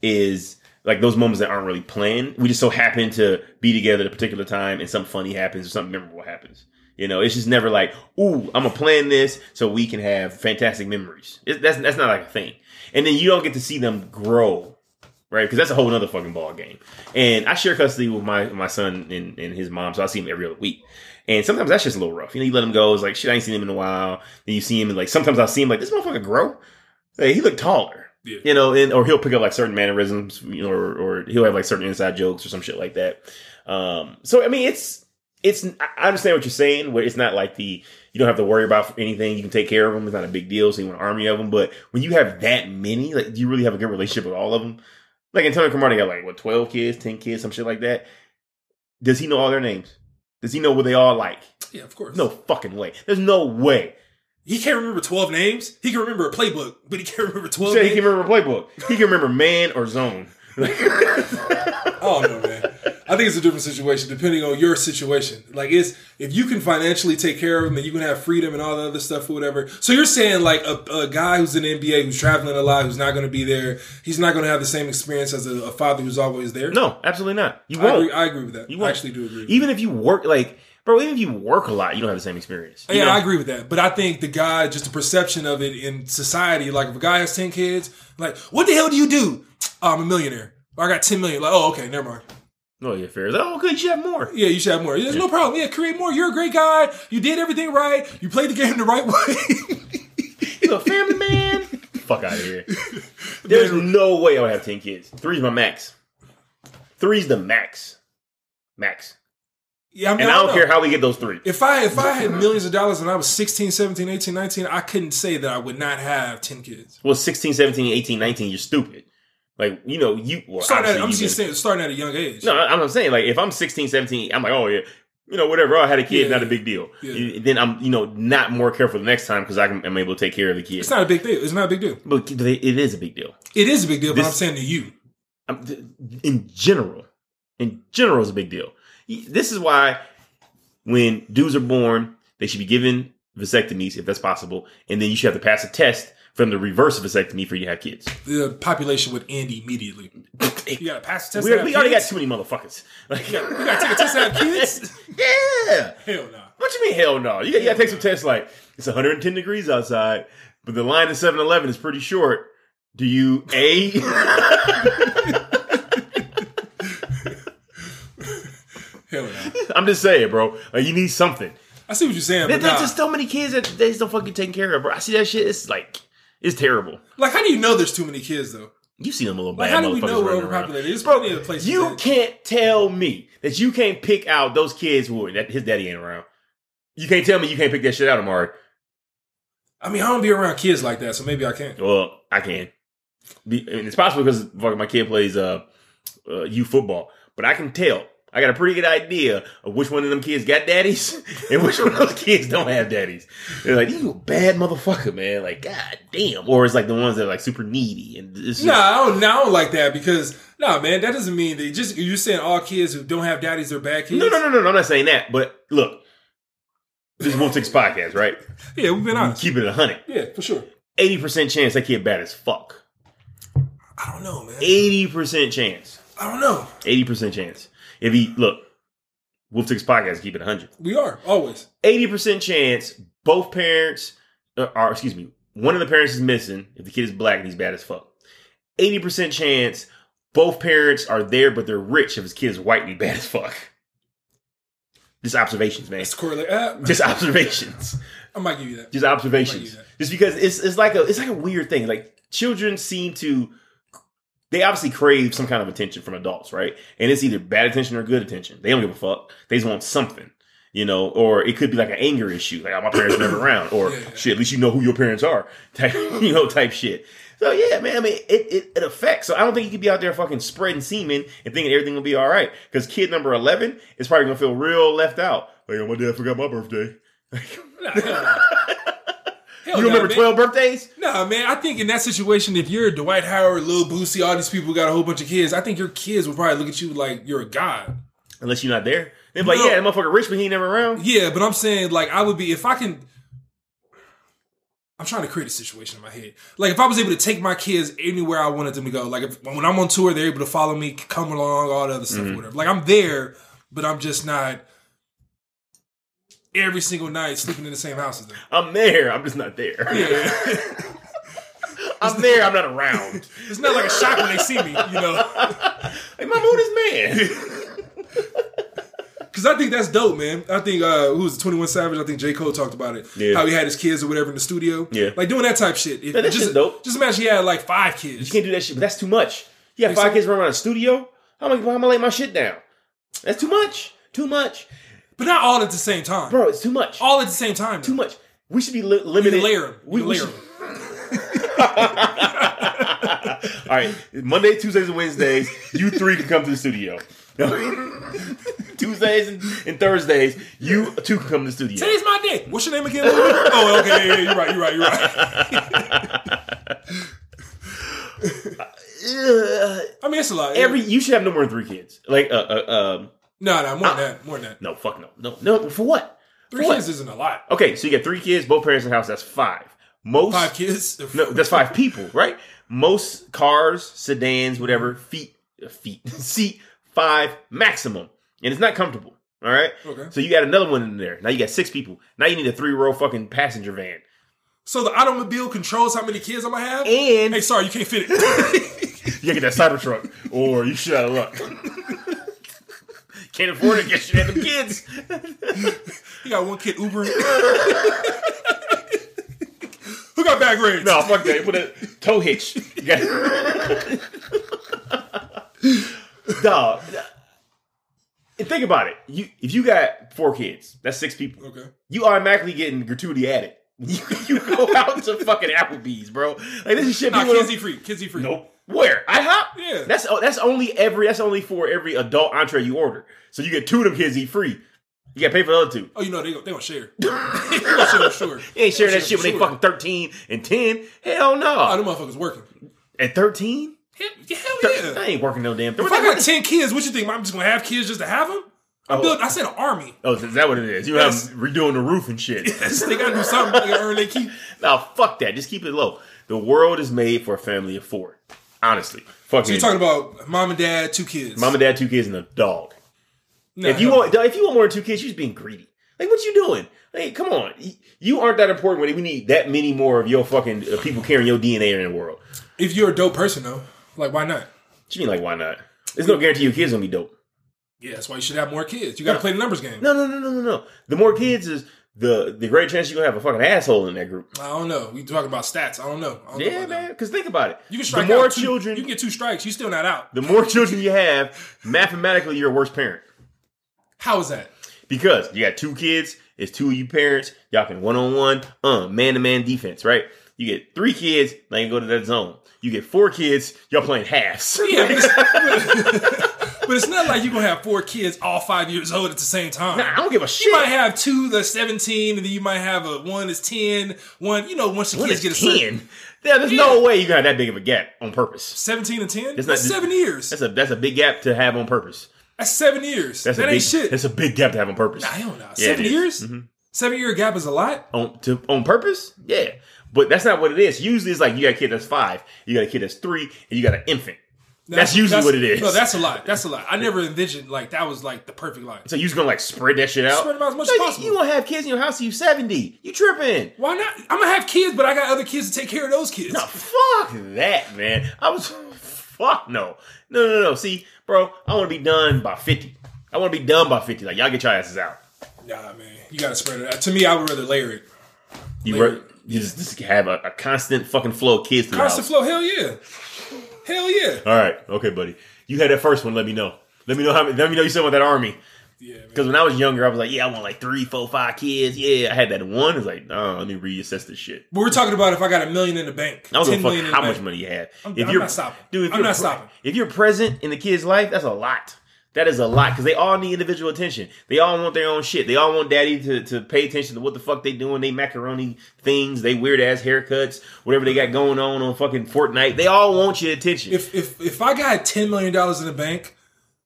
is like those moments that aren't really planned. We just so happen to be together at a particular time and something funny happens or something memorable happens. You know, it's just never like, ooh, I'm gonna plan this so we can have fantastic memories. It, that's that's not like a thing. And then you don't get to see them grow, right? Because that's a whole other fucking ball game. And I share custody with my my son and, and his mom, so I see him every other week. And sometimes that's just a little rough. You know, you let him go. It's like shit. I ain't seen him in a while. Then you see him, and like sometimes I'll see him like this motherfucker grow. Hey, he looked taller. Yeah. You know, and or he'll pick up like certain mannerisms, you know, or, or he'll have like certain inside jokes or some shit like that. Um, so I mean, it's it's. I understand what you're saying. Where it's not like the you don't have to worry about anything. You can take care of them. It's not a big deal. So you want an army of them. But when you have that many, like, do you really have a good relationship with all of them? Like Antonio Cromartie got like what twelve kids, ten kids, some shit like that. Does he know all their names? Does he know what they all like? Yeah, of course. No fucking way. There's no way. He can't remember 12 names. He can remember a playbook, but he can't remember 12 Say he can remember a playbook. He can remember man or zone. I don't know, man. I think it's a different situation depending on your situation. Like, it's if you can financially take care of them and you can have freedom and all the other stuff or whatever. So you're saying like a, a guy who's in the NBA who's traveling a lot, who's not going to be there, he's not going to have the same experience as a, a father who's always there. no, absolutely not. You I won't. agree, I agree with that. You won't. actually do agree. Even if you work like bro, even if you work a lot, you don't have the same experience. You yeah, know? I agree with that. But I think the guy, just the perception of it in society, like if a guy has ten kids, like what the hell do you do? Oh, I'm a millionaire. I got ten million. Like, oh, okay, never mind. Oh yeah, fair. Like, oh, good, you should have more. Yeah, you should have more. There's no problem. Yeah, create more. You're a great guy. You did everything right. You played the game the right [LAUGHS] way. You're a family man. Fuck out of here. [LAUGHS] There's no way I would have ten kids. Three's my max. Three's the max. Max. Yeah, I mean, And I don't know. care how we get those three. If I if I had millions of dollars and I was 16, 17, 18, 19, I couldn't say that I would not have 10 kids. Well, 16, 17, 18, 19, you're stupid. Like, you know, you well, Starting at, I'm just saying, starting at a young age. No, I'm not saying like if I'm 16, 17, I'm like, oh yeah, you know, whatever. I had a kid, Yeah, not a big deal. yeah. Then I'm, you know, not more careful the next time because I I'm able to take care of the kid. It's not a big deal. It's not a big deal. but it is a big deal. It is a big deal, but I'm saying to you. In general, in general, is a big deal. This is why when dudes are born, they should be given vasectomies if that's possible, and then you should have to pass a test from the reverse vasectomy for you to have kids. The population would end immediately. [LAUGHS] You gotta pass a test. we, to have we already got too many motherfuckers. [LAUGHS] Like, You gotta take a test to have [LAUGHS] kids? yeah. Hell no. What you mean, hell no? You got, you got to take some tests like it's 110 degrees outside, but the line to 7 Eleven is pretty short. Do you A? Hell no. I'm just saying, bro. Like, you need something. I see what you're saying, There- There's nah. just so many kids that they just don't fucking taking care of, bro. I see that shit. It's like, it's terrible. like, how do you know there's too many kids though? You see them a little Like, bad how do we know we're overpopulated? There's Bro, plenty of places. You that- can't tell me that you can't pick out those kids who that his daddy ain't around. You can't tell me you can't pick that shit out, Amari. I mean, I don't be around kids like that, so maybe I can't. Well, I can. Be, I mean, it's possible because fucking my kid plays uh uh, youth football, but I can tell. I got a pretty good idea of which one of them kids got daddies [LAUGHS] and which one of those kids don't have daddies. They're like, you a bad motherfucker, man. Like, god damn. Or it's like the ones that are like super needy and it's just, No, I don't, no, I don't like that because no, man, that doesn't mean that just you're saying all kids who don't have daddies are bad kids. no, no, no, no, no. I'm not saying that. But look, this is Wolf Six podcast, right? Yeah, we've been on. Keep it a hundred. Yeah, for sure. Eighty percent chance that kid bad as fuck. I don't know, man. Eighty percent chance. I don't know. Eighty percent chance. If he look, Wolf Six podcast keep it a hundred. We are always. Eighty percent chance both parents uh, are excuse me, one of the parents is missing. If the kid is black and he's bad as fuck. Eighty percent chance both parents are there, but they're rich. If his kid is white and he bad as fuck. Just observations, man. It's correlate. Uh, Just observations. I might give you that. Just observations. Just because it's it's like a it's like a weird thing. Like children seem to they obviously crave some kind of attention from adults, right? And it's either bad attention or good attention. They don't give a fuck. They just want something. You know, or it could be like an anger issue, like oh, my parents never around, or Yeah, yeah. shit, at least you know who your parents are, [LAUGHS] type, you know, type shit. So yeah, man, I mean, it, it, it affects. So I don't think you could be out there fucking spreading semen and thinking everything will be all right. Because kid number eleven is probably gonna feel real left out. Like, oh, my dad forgot my birthday. [LAUGHS] Nah, hell You no, remember man. 12 birthdays? Nah, man. I think in that situation, if you're Dwight Howard, Lil Boosie, all these people got a whole bunch of kids, I think your kids would probably look at you like you're a god. Unless you're not there. They're like, No. yeah, that motherfucker rich, but he ain't never around. Yeah, but I'm saying like I would be if I can. I'm trying to create a situation in my head. Like if I was able to take my kids anywhere I wanted them to go. Like if, when I'm on tour, they're able to follow me, come along, all the other stuff, or whatever. Like I'm there, but I'm just not every single night sleeping in the same house as them. I'm there. I'm just not there. Yeah. [LAUGHS] I'm there. I'm not around. it's not like a shock when they see me, you know. [LAUGHS] Like, my mood is man. [LAUGHS] Because I think that's dope, man. I think uh who was it, 21 Savage? I think J. Cole talked about it. Yeah. How he had his kids or whatever in the studio. Yeah. Like doing that type shit. If- that just, dope. just imagine he had like five kids. You can't do that shit, but that's too much. You have five so? kids running around a studio? How am I, how am I lay my shit down? That's too much. Too much. But not all at the same time. Bro, it's too much. All at the same time. Too much. We should be li- limited. You layer them. We, You we layer should- them. [LAUGHS] All right, Monday, Tuesdays, and Wednesdays, you three can come to the studio. [LAUGHS] Tuesdays and, and Thursdays, you two can come to the studio. Today's my day. What's your name again? Louis? oh, okay. Yeah, yeah, you're right. You're right. You're right. Ugh. [LAUGHS] I mean, it's a lot. every you should have no more than three kids. Like, uh, uh um, no, no, more than that. More than that. no, fuck no, no, no. For what? Three For kids isn't a lot. Okay, so you get three kids, both parents in the house. That's five. Most Five kids. [LAUGHS] No, that's five people, right? Most cars, sedans, whatever, feet, uh, feet, [LAUGHS] seat five maximum, and it's not comfortable. All right. Okay. So you got another one in there. Now you got six people. Now you need a three row fucking passenger van, So the automobile controls how many kids I'm gonna have. and Hey, sorry, you can't fit it. [LAUGHS] you gotta get that cyber truck, or you shit out of luck. Can't afford it. Guess you had them kids. [LAUGHS] you got one kid Uber. [LAUGHS] Who got bad grades? No, fuck that. Put a tow hitch. You got [LAUGHS] Dog. And think about it. You if you got four kids, that's six people. Okay. You automatically getting gratuity added. You, you go out to fucking Applebee's, bro. Like this is shit. Nah, people don't- eat free. Kids eat free. Nope. Where? IHOP? Yeah. That's oh, that's only every that's only for every adult entree you order. So you get two of them kids eat free. You got to pay for the other two. Oh, you know they they gonna share. [LAUGHS] they gonna share, sure. You ain't sharing that shit when they fucking thirteen and ten. Hell no. Oh, them motherfuckers working. At thirteen, Hell, hell yeah. I ain't working no damn. If I got ten kids, what you think? I'm just gonna have kids just to have them? Oh. build, I said an army. Oh, is that what it is? You Yes. have redoing the roof and shit. [LAUGHS] Yes, they gotta do something to earn their keep. [LAUGHS] Now, fuck that. Just keep it low. The world is made for a family of four. Honestly, fuck So you're talking about mom and dad, two kids. Mom and dad, two kids, and a dog. Nah, if you want, if you want more than two kids, you're just being greedy. Like, what you doing? Like, come on. You aren't that important when we need that many more of your fucking uh, people carrying your DNA in the world. If you're a dope person though, like why not? What you mean, like, why not? There's no guarantee your kids gonna be dope. Yeah, that's why you should have more kids. You gotta play the numbers game. No, no, no, no, no, no. The more kids is the the greater chance you're gonna have a fucking asshole in that group. I don't know. We talking about stats. I don't know. I don't Yeah, that. man. Because think about it. You can strike the more out two, children, You can get two strikes. You still not out. the more children you have, mathematically, you're a worse parent. How is that? Because you got two kids, it's two of you parents, y'all can one on one, uh, man to man defense, right? You get three kids, now you go to that zone. You get four kids, y'all playing halves. Yeah, [LAUGHS] [LAUGHS] but it's, not like you're gonna have four kids all five years old at the same time. Nah, I don't give a shit. You might have two that's 17, and then you might have a one that's 10. One, you know, once the When kids get a certain, ten. Yeah, there's no way you got that big of a gap on purpose. 17 and 10, It's that's not- seven years. That's a that's a big gap to have on purpose. That's seven years. That's that a ain't big shit. That's a big gap to have on purpose. Nah, I don't know. Yeah, seven years? Mhm. Seven year gap is a lot. on to on purpose. Yeah, but that's not what it is. Usually, it's like you got a kid that's five, you got a kid that's three, and you got an infant. That's usually what it is. No, that's a lot. That's a lot. I never envisioned like that was like the perfect line. So you just gonna like spread that shit out? Spread them out as much No, as you- possible. You gonna have kids in your house till you seventy? You tripping? Why not? I'm gonna have kids, but I got other kids to take care of those kids. No, fuck that, man. I was fuck no, no, no, no. See, bro, I want to be done by fifty. I want to be done by fifty. Like y'all get your asses out. Nah, man, you gotta spread it out. To me, I would rather layer it. You Later. work. You just, just have a, a constant fucking flow of kids Constant house. flow. Hell yeah. Hell yeah. All right, okay, buddy. You had that first one. Let me know. Let me know how. many- Let me know you still want that army. Yeah. Because when I was younger, I was like, yeah, I want like three, four, five kids. Yeah, I had that one. It's like, no, let me reassess this shit. But we're talking about if I got a million in the bank. I don't give a fuck how much money you have. I'm- if I'm you're not stopping. dude, if I'm you're not pre- stopping. If you're present in the kid's life, that's a lot. That is a lot because they all need individual attention. They all want their own shit. They all want daddy to, to pay attention to what the fuck they doing. They macaroni things, they weird ass haircuts, whatever they got going on on fucking Fortnite. They all want your attention. If if if I got ten million dollars in the bank,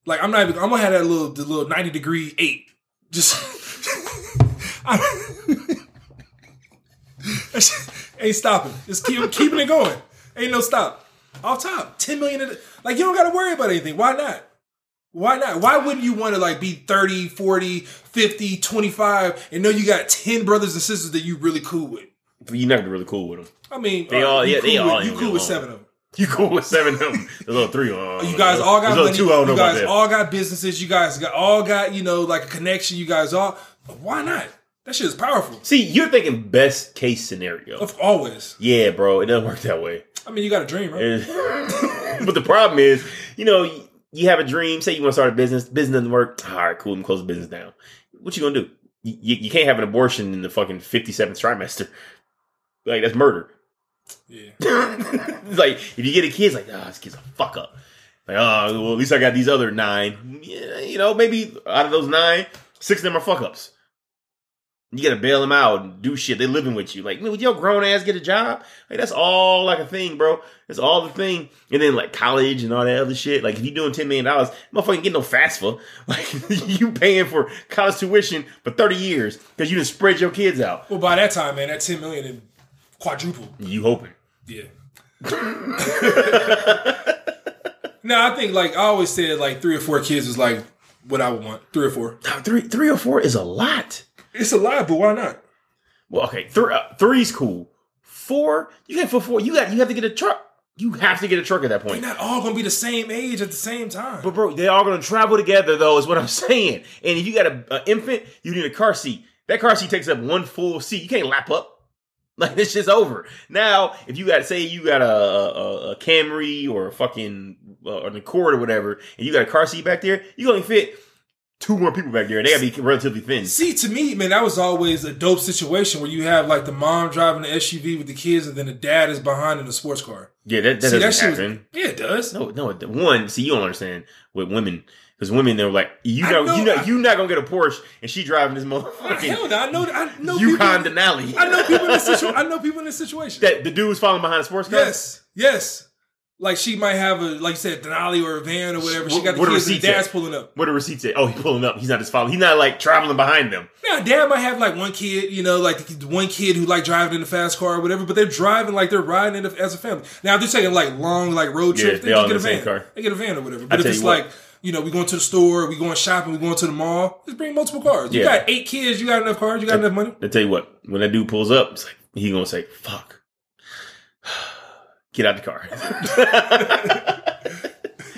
like I'm not even. I'm gonna have that little the little ninety degree eight. Just. [LAUGHS] Ain't [LAUGHS] stopping. Just keep keeping it going. Ain't no stop. Off top, ten million. The, like you don't got to worry about anything. Why not? Why not? Why wouldn't you want to like be 30, 40, 50, 25 and know you got 10 brothers and sisters that you really cool with? you're not really cool with them. I mean, They uh, all- you yeah, cool they with, all you cool with seven of them. You cool with seven of them? The little three. Uh, You guys all got there's money. Two, I don't know you guys all got businesses. You guys got all got you know like a connection. You guys all. Why not? That shit is powerful. See, you're thinking best case scenario. Of always. Yeah, bro, it doesn't work that way. I mean, you got a dream, right? [LAUGHS] But the problem is, you know, you- have a dream. Say you want to start a business. Business doesn't work. All right, cool. And close the business down. What you gonna do? You, you, can't have an abortion in the fucking fifty seventh trimester. Like that's murder. Yeah. it's [LAUGHS] like if you get a kid, it's like, ah, this kid's a fuck up. Like, oh, well, at least I got these other nine. Yeah, you know, maybe out of those nine, six of them are fuck ups. You gotta bail them out and do shit. They're living with you. Like, man, would your grown ass get a job? Like, that's all like a thing, bro. That's all the thing. And then like college and all that other shit. Like, if you're doing ten million dollars, motherfucking get no FAFSA. [LAUGHS] Like, you paying for college tuition for thirty years because you didn't spread your kids out. Well, by that time, man, that $10 million in quadruple. You hoping? Yeah. [LAUGHS] no, I think like I always said, like three or four kids is like what I would want. Three or four. Three, three or four is a lot. It's a lie, but why not? Well, okay, three, uh, three's cool. Four, you can't for four. You got you have to get a truck. You have to get a truck at that point. They're not all gonna be the same age at the same time. But bro, they're all gonna travel together, though. Is what I'm [LAUGHS] saying. And if you got a, a infant, you need a car seat. That car seat takes up one full seat. You can't lap up. [LAUGHS] Like this shit's over. Now, if you got say you got a a, a Camry or a fucking uh, an Accord or whatever, and you got a car seat back there, you only fit two more people back there, they gotta be relatively thin. See, to me, man, that was always a dope situation where you have like the mom driving the SUV with the kids, and then the dad is behind in the sports car. Yeah, that, that see, that doesn't was, happen. yeah, it does. No, no. One, see, you don't understand with women because women they're like, you know, know, you know, you not gonna get a Porsche and she driving this Hell motherfucking no, I know, I know Yukon people. Denali. I know people in this situation. I know people in this situation. that the dude was following behind a sports car. Yes, yes. Like she might have a, like you said, Denali or a van or whatever. She What- got the kids and the dad's at? pulling up. What the receipt say? Oh, he's pulling up. He's not his father. He's not like traveling behind them. Now, dad might have like one kid, you know, like the one kid who like driving in the fast car or whatever, but they're driving like they're riding in the, as a family. Now, if they're taking like long like road Yeah, trips, they they, all get in a van. car. They get a van or whatever. But if tell it's you what. like, you know, we going to the store, we going shopping, we going to the mall, just bring multiple cars. You got eight kids, you got enough cars, you got enough money. I tell you what, when that dude pulls up, it's like he gonna say, "Fuck, get out the car."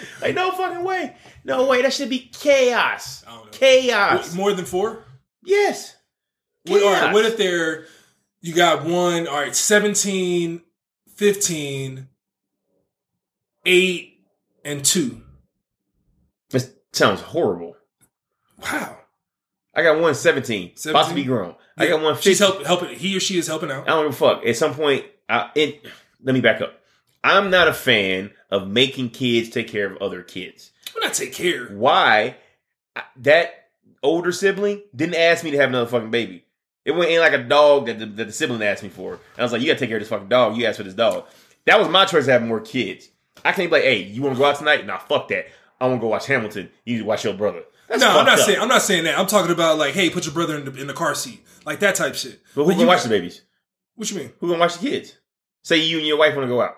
[LAUGHS] like no fucking way, no way. That should be chaos. I don't know. Chaos. What, more than four? Yes. What, all right, what if they're, you got one, all right, 17, 15, 8, and 2. This sounds horrible. Wow. I got one 17, about to be grown. I got one 15. She's help, helping, he or she is helping out. I don't give a fuck. At some point, I, and let me back up. I'm not a fan of making kids take care of other kids. When I take care, Why? That older sibling didn't ask me to have another fucking baby. It went in like a dog that the, that the sibling asked me for. And I was like, you gotta take care of this fucking dog. You asked for this dog. That was my choice to have more kids. I can't be like, hey, you wanna go out tonight? Nah, fuck that. I wanna go watch Hamilton. You need to watch your brother. That's no, I'm not up. saying I'm not saying that. I'm talking about like, hey, put your brother in the in the car seat, like that type shit. But who Like, gonna you- watch the babies? What you mean? Who gonna watch the kids? Say you and your wife wanna go out.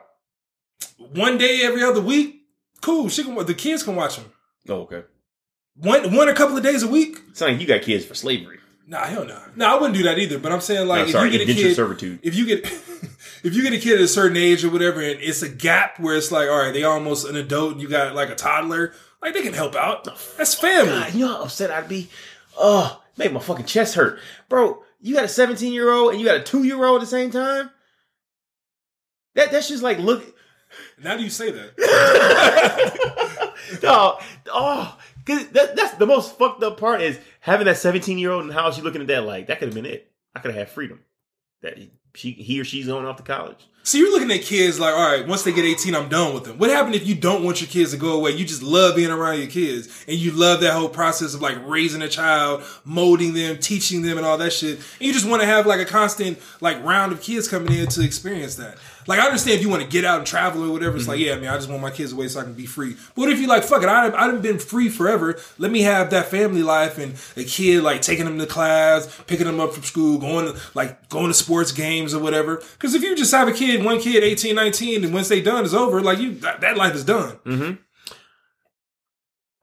One day every other week, cool. She can. The kids can watch them. Oh, okay. One one a couple of days a week. It's not like you got kids for slavery. Nah, hell no. No, I wouldn't do that either. But I'm saying like, no, sorry, if you get a kid, servitude. if you get [LAUGHS] if you get a kid at a certain age or whatever, and it's a gap where it's like, all right, they almost an adult, and you got like a toddler, like they can help out. That's family. God, you know how upset I'd be? Oh, make my fucking chest hurt. Bro, you got a 17 year old and you got a two year old at the same time? That That's just like, look. Now do you say that? [LAUGHS] no, oh, cause that, that's the most fucked up part is having that 17 year old in the house. You looking at that like, that could have been it. I could have had freedom. That she, he or she's going off to college. So you're looking at kids like, all right, once they get 18, I'm done with them. What happened if you don't want your kids to go away? You just love being around your kids and you love that whole process of like raising a child, molding them, teaching them and all that shit. And you just want to have like a constant like round of kids coming in to experience that. Like I understand if you want to get out and travel or whatever, it's like, yeah, man, I just want my kids away so I can be free. But what if you like, fuck it, I, I've been free forever. Let me have that family life and a kid like taking them to class, picking them up from school, going to like going to sports games or whatever. Because if you just have a kid, one kid, 18, 19, and once they done is over, like you, that, that life is done. Mm-hmm.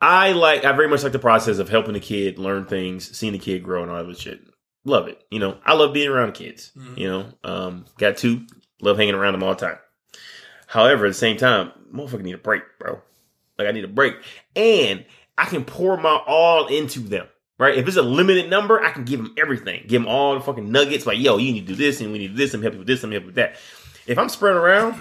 I like. I very much like the process of helping the kid learn things, seeing the kid grow, and all that shit. Love it. You know, I love being around kids. Mhm. You know, um, got two. Love hanging around them all the time. However, at the same time, motherfucker need a break, bro. Like I need a break, and I can pour my all into them. Right? If it's a limited number, I can give them everything. Give them all the fucking nuggets. Like, yo, you need to do this, and we need to this. I'm help you with this. I'm help you with that. If I'm spread around,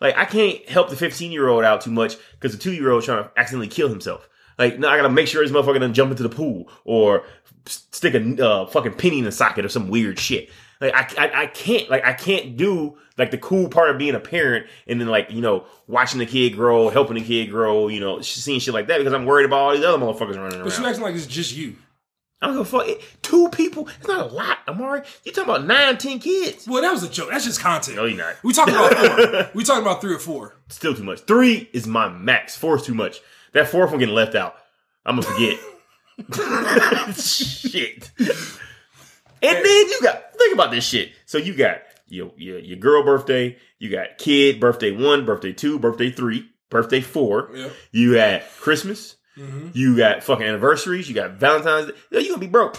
like I can't help the 15 year old out too much because the two year old trying to accidentally kill himself. Like, no, I gotta make sure this motherfucker doesn't jump into the pool or stick a uh, fucking penny in the socket or some weird shit. Like, I, I, I can't, like, I can't do like the cool part of being a parent and then like, you know, watching the kid grow, helping the kid grow, you know, seeing shit like that because I'm worried about all these other motherfuckers running around. But you acting like it's just you. I don't give a fuck. It- Two people, it's not a lot, Amari. You talking about nine, ten kids? Well, that was a joke. That's just content. No, you're not. We talking about four. [LAUGHS] we talking about three or four. Still too much. Three is my max. Four is too much. That fourth one getting left out. I'm gonna forget. [LAUGHS] [LAUGHS] shit. And then you got think about this shit. So you got your, your your girl birthday, you got kid birthday one, birthday two, birthday three, birthday four. Yeah. You got Christmas. Mhm. You got fucking anniversaries. You got Valentine's Day. Yo, You gonna be broke.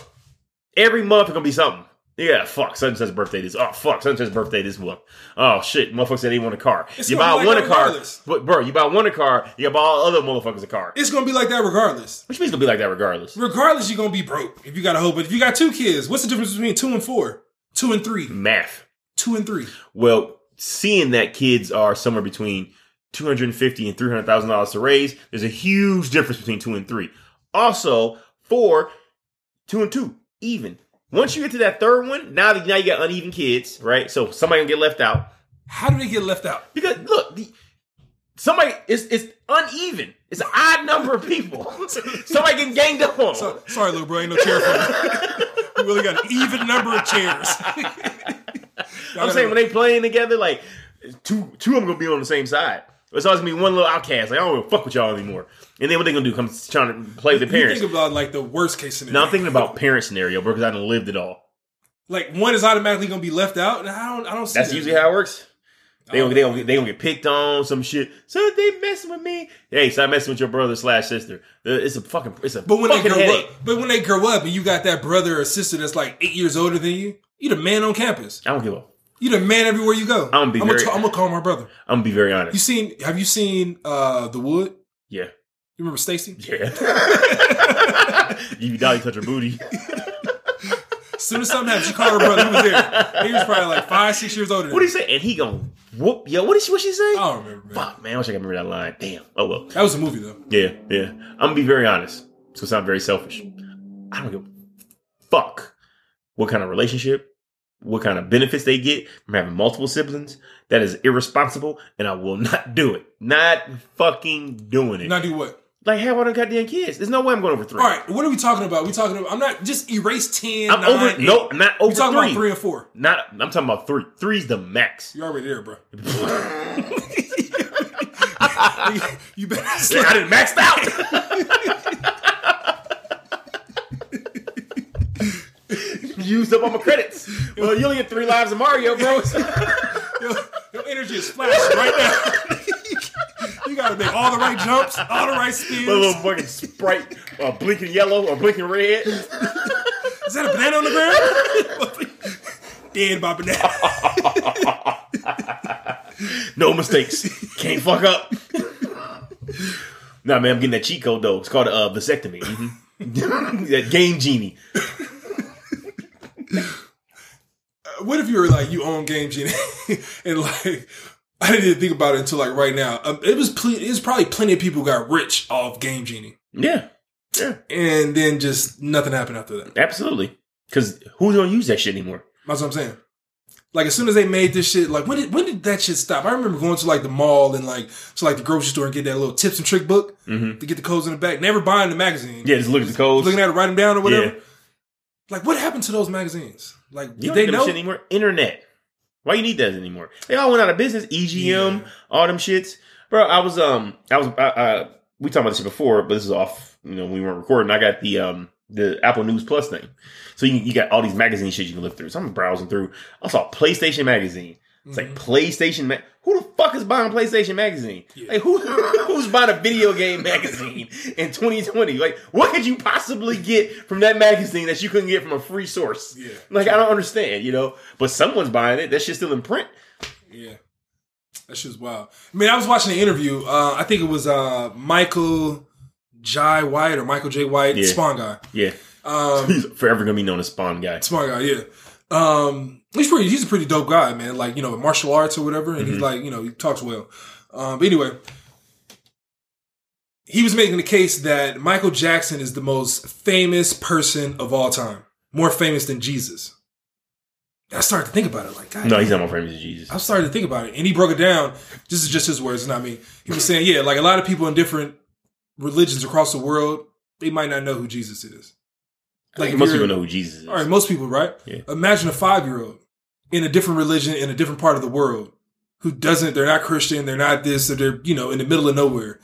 Every month is gonna be something. Yeah, fuck. Such birthday this. Oh, fuck. Such birthday this month. Oh shit. Motherfuckers said they want a car. It's you buy like one a car, but bro, you buy one a car. You buy all other motherfuckers a car. It's gonna be like that regardless. Which means it's gonna be like that regardless. Regardless, you're gonna be broke if you got a whole. But if you got two kids, what's the difference between two and four? Two and three. Math. Two and three. Well, seeing that kids are somewhere between two hundred and fifty and three hundred thousand dollars to raise, there's a huge difference between two and three. Also, four, two and two, even. Once you get to that third one, now that now you got uneven kids, right? So somebody gonna get left out How do they get left out? because look, the, somebody it's it's uneven. It's an odd number of people. [LAUGHS] somebody getting ganged up on. So, sorry, little bro, ain't no chair for you. We really got an even number of chairs. [LAUGHS] I'm saying when they playing together, like two two of them gonna be on the same side. It's always gonna be one little outcast. Like I don't fuck with y'all anymore. And then what they gonna do? Come trying to play the parents. think about like the worst case scenario. Now I'm thinking about parent scenario, bro, because I done lived it all. like one is automatically gonna be left out, and I don't. I don't see That's that. usually how it works. They gonna, they gonna, they gonna get picked on some shit. So they messing with me. Hey, stop messing with your brother slash sister. Uh, It's a fucking it's a But when they grow headache. up, but when they grow up, and you got that brother or sister that's like eight years older than you, you the man on campus. I don't give a. You the man everywhere you go. I'm gonna be I'm very- gonna, I'm gonna call my brother. I'm gonna be very honest. You seen? Have you seen uh the Wood? Yeah, You remember Stacy? yeah. [LAUGHS] [LAUGHS] you be doggy touch her booty. As soon as something happened, she called her brother. He was there. He was probably like five, six years older. What do me. you say? And he gonna whoop. Yo, what did she? What she say? I don't remember. Man. Fuck, man. I wish I could remember that line. Damn. Oh well. That was a movie though. Yeah, yeah. I'm gonna be very honest. So sound very selfish. I don't give a fuck what kind of relationship, what kind of benefits they get from having multiple siblings. That is irresponsible, and I will not do it. Not fucking doing it. Not do what? like have all the goddamn kids. There's no way I'm going over three. All right, what are we talking about? We talking about? I'm not just erase 10 I'm 9, over. 8. No, I'm not over talking three. about three and four. Not. I'm talking about three. Three's the max. You're already there, bro. [LAUGHS] you better. I didn't maxed out. [LAUGHS] [LAUGHS] Used up all my credits. Well, you only get three lives of Mario, bro. [LAUGHS] Your, your energy is flashing right now. you gotta make all the right jumps, all the right spins. a little fucking sprite, uh, blinking yellow or blinking red. Is that a banana on the ground? Dead by banana. [LAUGHS] No mistakes. Can't fuck up. nah, man, I'm getting that cheat code though. It's called a uh, vasectomy. Mhm. that game genie. [LAUGHS] what if you were like you own Game Genie [LAUGHS] and like I didn't even think about it until like right now. Um, it was ple- it was probably plenty of people got rich off Game Genie, Yeah, yeah, and then just nothing happened after that. absolutely. Because who's gonna use that shit anymore? That's what I'm saying. Like as soon as they made this shit, like when did when did that shit stop? I remember going to like the mall and like to like the grocery store and get that little tips and trick book Mm-hmm. to get the codes in the back. Never buying the magazine. Yeah, just look at the codes. looking at it, write them down or whatever. Yeah. Like what happened to those magazines? Like You they know? shit anymore. Internet. Why you need that anymore? They all went out of business. EGM, all them shits, bro. I was um, I was I, I, we talked about this shit before, but this is off. You know, we weren't recording. I got the um the Apple News Plus thing, so you you got all these magazine shit you can look through. So I'm browsing through. I saw PlayStation magazine. It's like PlayStation. Ma- who the fuck is buying PlayStation magazine? Yeah. Like who [LAUGHS] who's buying a video game magazine in 2020? Like what could you possibly get from that magazine that you couldn't get from a free source? Yeah. Like I don't understand, you know. But someone's buying it. That shit's still in print. Yeah. That shit's wild. I mean, I was watching an interview. Uh, I think it was uh, Michael Jai White or Michael J. White, Yeah. Spawn guy. Yeah, Um, [LAUGHS] he's forever gonna be known as Spawn guy. Spawn guy, yeah. Um, he's pretty. He's a pretty dope guy, man. Like you know, martial arts or whatever, and he's Mhm. like you know he talks well. Um, but anyway, he was making the case that Michael Jackson is the most famous person of all time, more famous than Jesus. I started to think about it, like God, No, he's not more famous than Jesus. I started to think about it, and he broke it down. This is just his words, not me. He was saying, yeah, like a lot of people in different religions across the world, they might not know who Jesus is. Like most people know who Jesus is. all right, most people, right? Yeah. Imagine a five year old in a different religion in a different part of the world who doesn't, they're not Christian, they're not this, or they're, you know, in the middle of nowhere.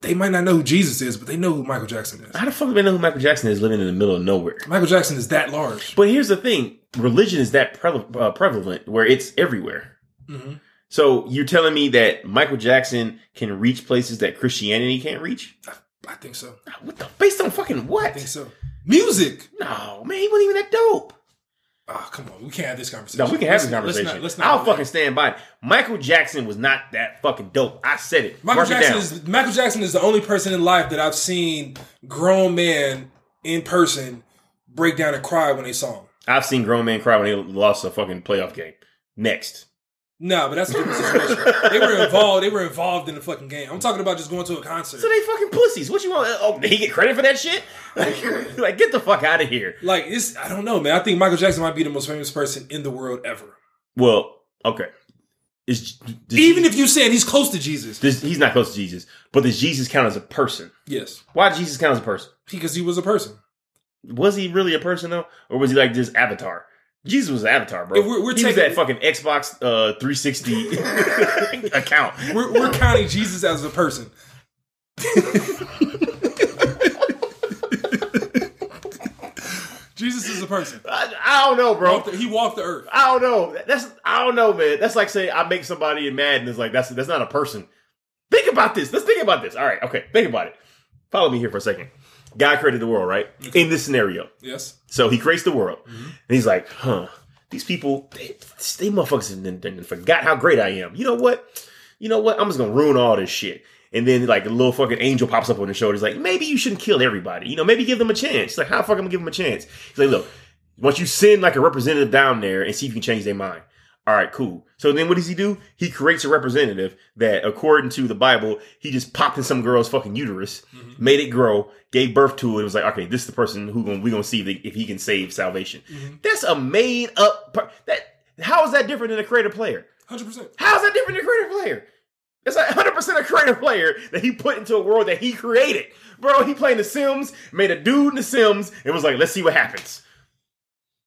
They might not know who Jesus is, but they know who Michael Jackson is. How the fuck do they know who Michael Jackson is living in the middle of nowhere? Michael Jackson is that large. But here's the thing: religion is that pre- uh, prevalent where it's everywhere. hmm So you're telling me that Michael Jackson can reach places that Christianity can't reach? I think so. What the? Based on fucking what? I think so. Music. No, man, he wasn't even that dope. Oh, come on. We can't have this conversation. No, we can have this Let's- let's conversation. not- let's not I'll fucking stand by it. Michael Jackson was not that fucking dope. I said it. Michael Mark Jackson is Michael Jackson is the only person in life that I've seen grown man in person break down and cry when they saw him. I've seen grown men cry when they lost a fucking playoff game. Next. No, but that's a different situation. they were involved. They were involved in the fucking game. I'm talking about just going to a concert. So they fucking pussies. What you want? Oh, did he get credit for that shit? Like, [LAUGHS] like get the fuck out of here. Like it's, I don't know, man. I think Michael Jackson might be the most famous person in the world ever. Well, okay. Is Even if you saying he's close to Jesus, does, he's not close to Jesus, but does Jesus count as a person? yes, Why does Jesus count as a person? because he was a person. Was he really a person though, or was he like just Avatar? Jesus was an avatar, bro. We're- we're he was that fucking Xbox uh, 360 [LAUGHS] account. We're, we're counting Jesus as a person. Jesus is a person. I, I don't know, bro. Walked the- he walked the earth. I don't know. That's I don't know, man. That's like saying I make somebody mad and it's like that's that's not a person. Think about this. Let's think about this. All right, okay. Think about it. Follow me here for a second. God created the world, right? In this scenario. Yes. So he creates the world. Mm-hmm. And he's like, huh, these people, they, they motherfuckers forgot how great I am. You know what? You know what? I'm just gonna ruin all this shit. And then like a little fucking angel pops up on his shoulder. He's like, maybe you shouldn't kill everybody. You know, maybe give them a chance. He's like, how the fuck am I gonna give them a chance? He's like, look, once you send like a representative down there and see if you can change their mind. All right, cool. So then what does he do? He creates a representative that, according to the Bible, he just popped in some girl's fucking uterus, Mm-hmm. made it grow, gave birth to it. It was like, okay, this is the person who gonna, we gonna see if, if he can save salvation. Mm-hmm. That's a made up. Per- that how is that different than a creative player? Hundred percent. How is that different than a creative player? It's like 100% a creative player that he put into a world that he created. Bro, he played The Sims, made a dude in The Sims, and was like, let's see what happens.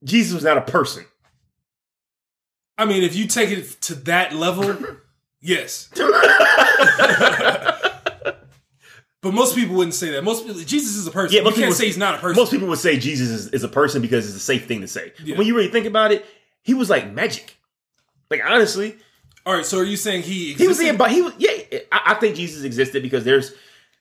Jesus was not a person. I mean, if you take it to that level, [LAUGHS] yes. but most people wouldn't say that. Most people, Jesus is a person. Yeah, you most can't people- say he's not a person. Most people would say Jesus is, is a person because it's a safe thing to say. Yeah. When you really think about it, he was like magic. Like honestly, All right, so are you saying he he was existed? in, but he was yeah. I, I think Jesus existed because there's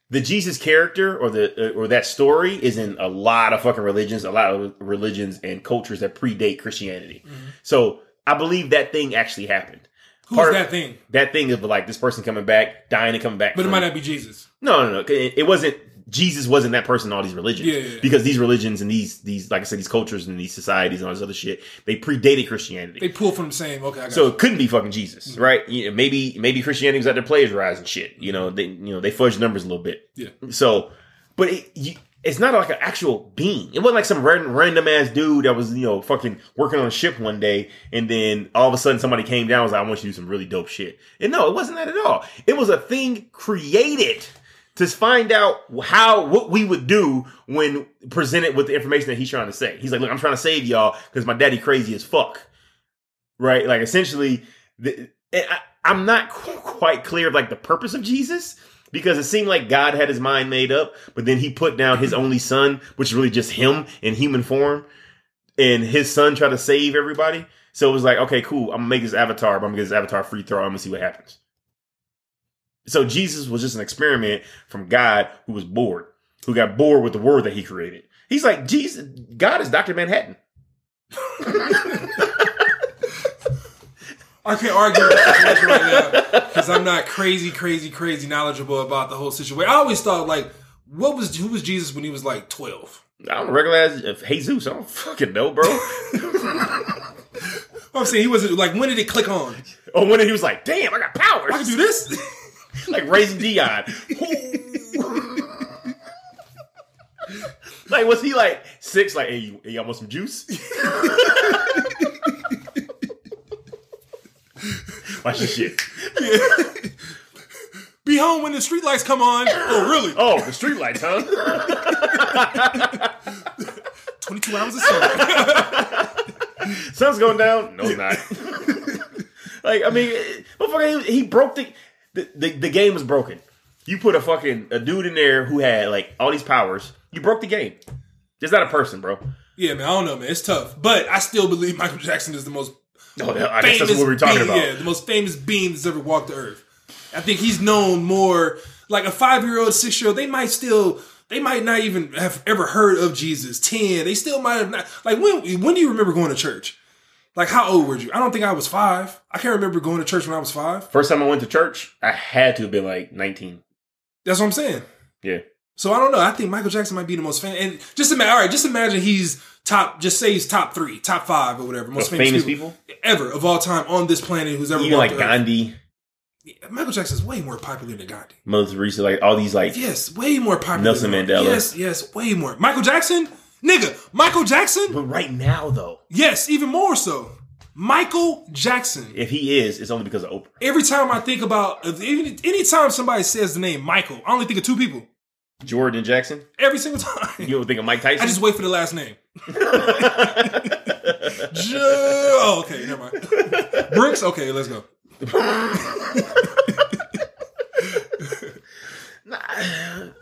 the Jesus character or the or that story is in a lot of fucking religions, a lot of religions and cultures that predate Christianity. Mm-hmm. So I believe that thing actually happened. Who's part- that thing? That thing of like this person coming back, dying and coming back. But it might not be Jesus. No, no, no. It, it wasn't. Jesus wasn't that person in all these religions. Yeah, yeah, yeah. Because these religions and these these like I said, these cultures and these societies and all this other shit, they predated Christianity. They pull from the same. Okay, I got so you. it couldn't be fucking Jesus, mm-hmm. right? You know, maybe maybe Christianity was out there plagiarizing shit. You know, mm-hmm. they you know they fudged numbers a little bit. Yeah. So, but it, you, it's not like an actual being. It wasn't like some random, random ass dude that was you know fucking working on a ship one day, and then all of a sudden somebody came down and was like, "I want you to do some really dope shit." And no, it wasn't that at all. It was a thing created to find out how what we would do when presented with the information that he's trying to say. He's like, "Look, I'm trying to save y'all because my daddy crazy as fuck." Right? Like essentially, the, I, I'm not qu- quite clear of like the purpose of Jesus because it seemed like God had his mind made up, but then he put down his only son, which is really just him in human form, and his son tried to save everybody. So it was like, okay, cool. I'm gonna make this avatar, but I'm gonna get this avatar free throw. I'm gonna see what happens. So Jesus was just an experiment from God who was bored, who got bored with the word that he created. He's like, Jesus, God is Dr. Manhattan. [LAUGHS] I can't argue with situation right now because I'm not crazy, crazy, crazy knowledgeable about the whole situation. I always thought like, what was who was Jesus when he was like 12? I don't recognize uh, Jesus. I don't fucking know, bro. [LAUGHS] I'm saying he wasn't like when did it click on? oh, when he was like, damn, I got powers. I can do this. [LAUGHS] like raising Dion. [LAUGHS] like, was he like six? Like, hey, you, hey, y'all want some juice? [LAUGHS] Watch this shit. Be home when the streetlights come on. Oh, really? Oh, the streetlights, huh? [LAUGHS] 22 hours of sun. [LAUGHS] Sun's going down. No, it's not. like, I mean, motherfucker, he, he broke the, the the the game was broken. You put a fucking a dude in there who had like all these powers. You broke the game. Just not a person, bro. yeah, man. I don't know, man. It's tough, but I still believe Michael Jackson is the most Oh, I guess that's what we were talking being, about. Yeah, the most famous being that's ever walked the earth. I think he's known more. Like a five year old, six year old, they might still, they might not even have ever heard of Jesus. Ten, they still might have not. Like when, when do you remember going to church? Like how old were you? I don't think I was five. I can't remember going to church when I was five. First time I went to church, I had to have been like 19. That's what I'm saying. Yeah. So I don't know. I think Michael Jackson might be the most famous. And just imagine, all right, just imagine he's top. Just say he's top three, top five, or whatever. Most famous, famous people, people? ever of all time on this planet who's ever Even like. Gandhi, Michael Jackson's way more popular than Gandhi. Mother Teresa, like all these like Yes, way more popular. Nelson Mandela. Yes, yes, way more. Michael Jackson, nigga, Michael Jackson. But right now though, Yes, even more so. Michael Jackson. if he is, it's only because of Oprah. Every time I think about, any anytime somebody says the name Michael, I only think of two people. Jordan Jackson. Every single time. You don't think of Mike Tyson? I just wait for the last name. [LAUGHS] Jo- oh, okay, never mind. Bricks. Okay, let's go. [LAUGHS] I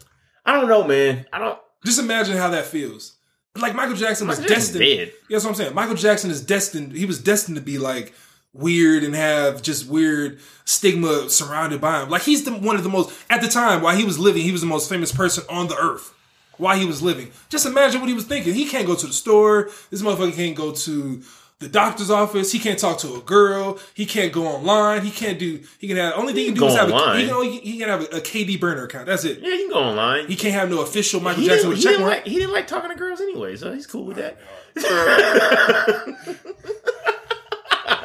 don't know, man. I don't. Just imagine how that feels. Like Michael Jackson was Michael Jackson's destined. dead. Yeah, that's what I'm saying. Michael Jackson is destined. He was destined to be like weird and have just weird stigma surrounded by him. Like he's the one of the most at the time while he was living, he was the most famous person on the earth. While he was living, just imagine what he was thinking. He can't go to the store. This motherfucker can't go to the doctor's office. He can't talk to a girl. He can't go online. He can't do. He can have only thing he can do is have a, he can only he can have a, a KD burner account. That's it. Yeah, you can go online. He can't have no official Michael He Jackson didn't, with he, check didn't like, he didn't like talking to girls anyway, so he's cool with that. [LAUGHS] [LAUGHS]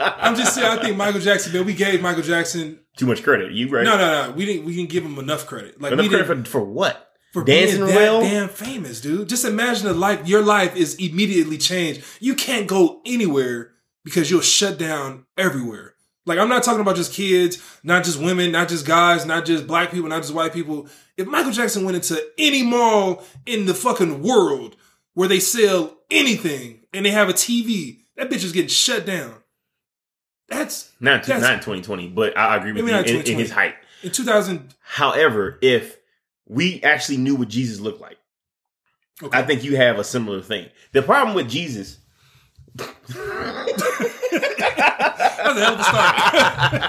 I'm just saying. I think Michael Jackson. Man, we gave Michael Jackson. Too much credit. You right? No, no, no. We didn't. We didn't give him enough credit. Like Enough we credit didn't for, for what? for dancing being that well? damn famous, dude. Just imagine the life. Your life is immediately changed. You can't go anywhere because you'll shut down everywhere. Like I'm not talking about just kids, not just women, not just guys, not just black people, not just white people. If Michael Jackson went into any mall in the fucking world where they sell anything and they have a TV, that bitch is getting shut down. That's Not, That's- not in 2020, but I agree with you in, in his height. in 2000. However, if we actually knew what Jesus looked like, Okay. I think you have a similar thing. The problem with Jesus, [LAUGHS] That's a hell of a start.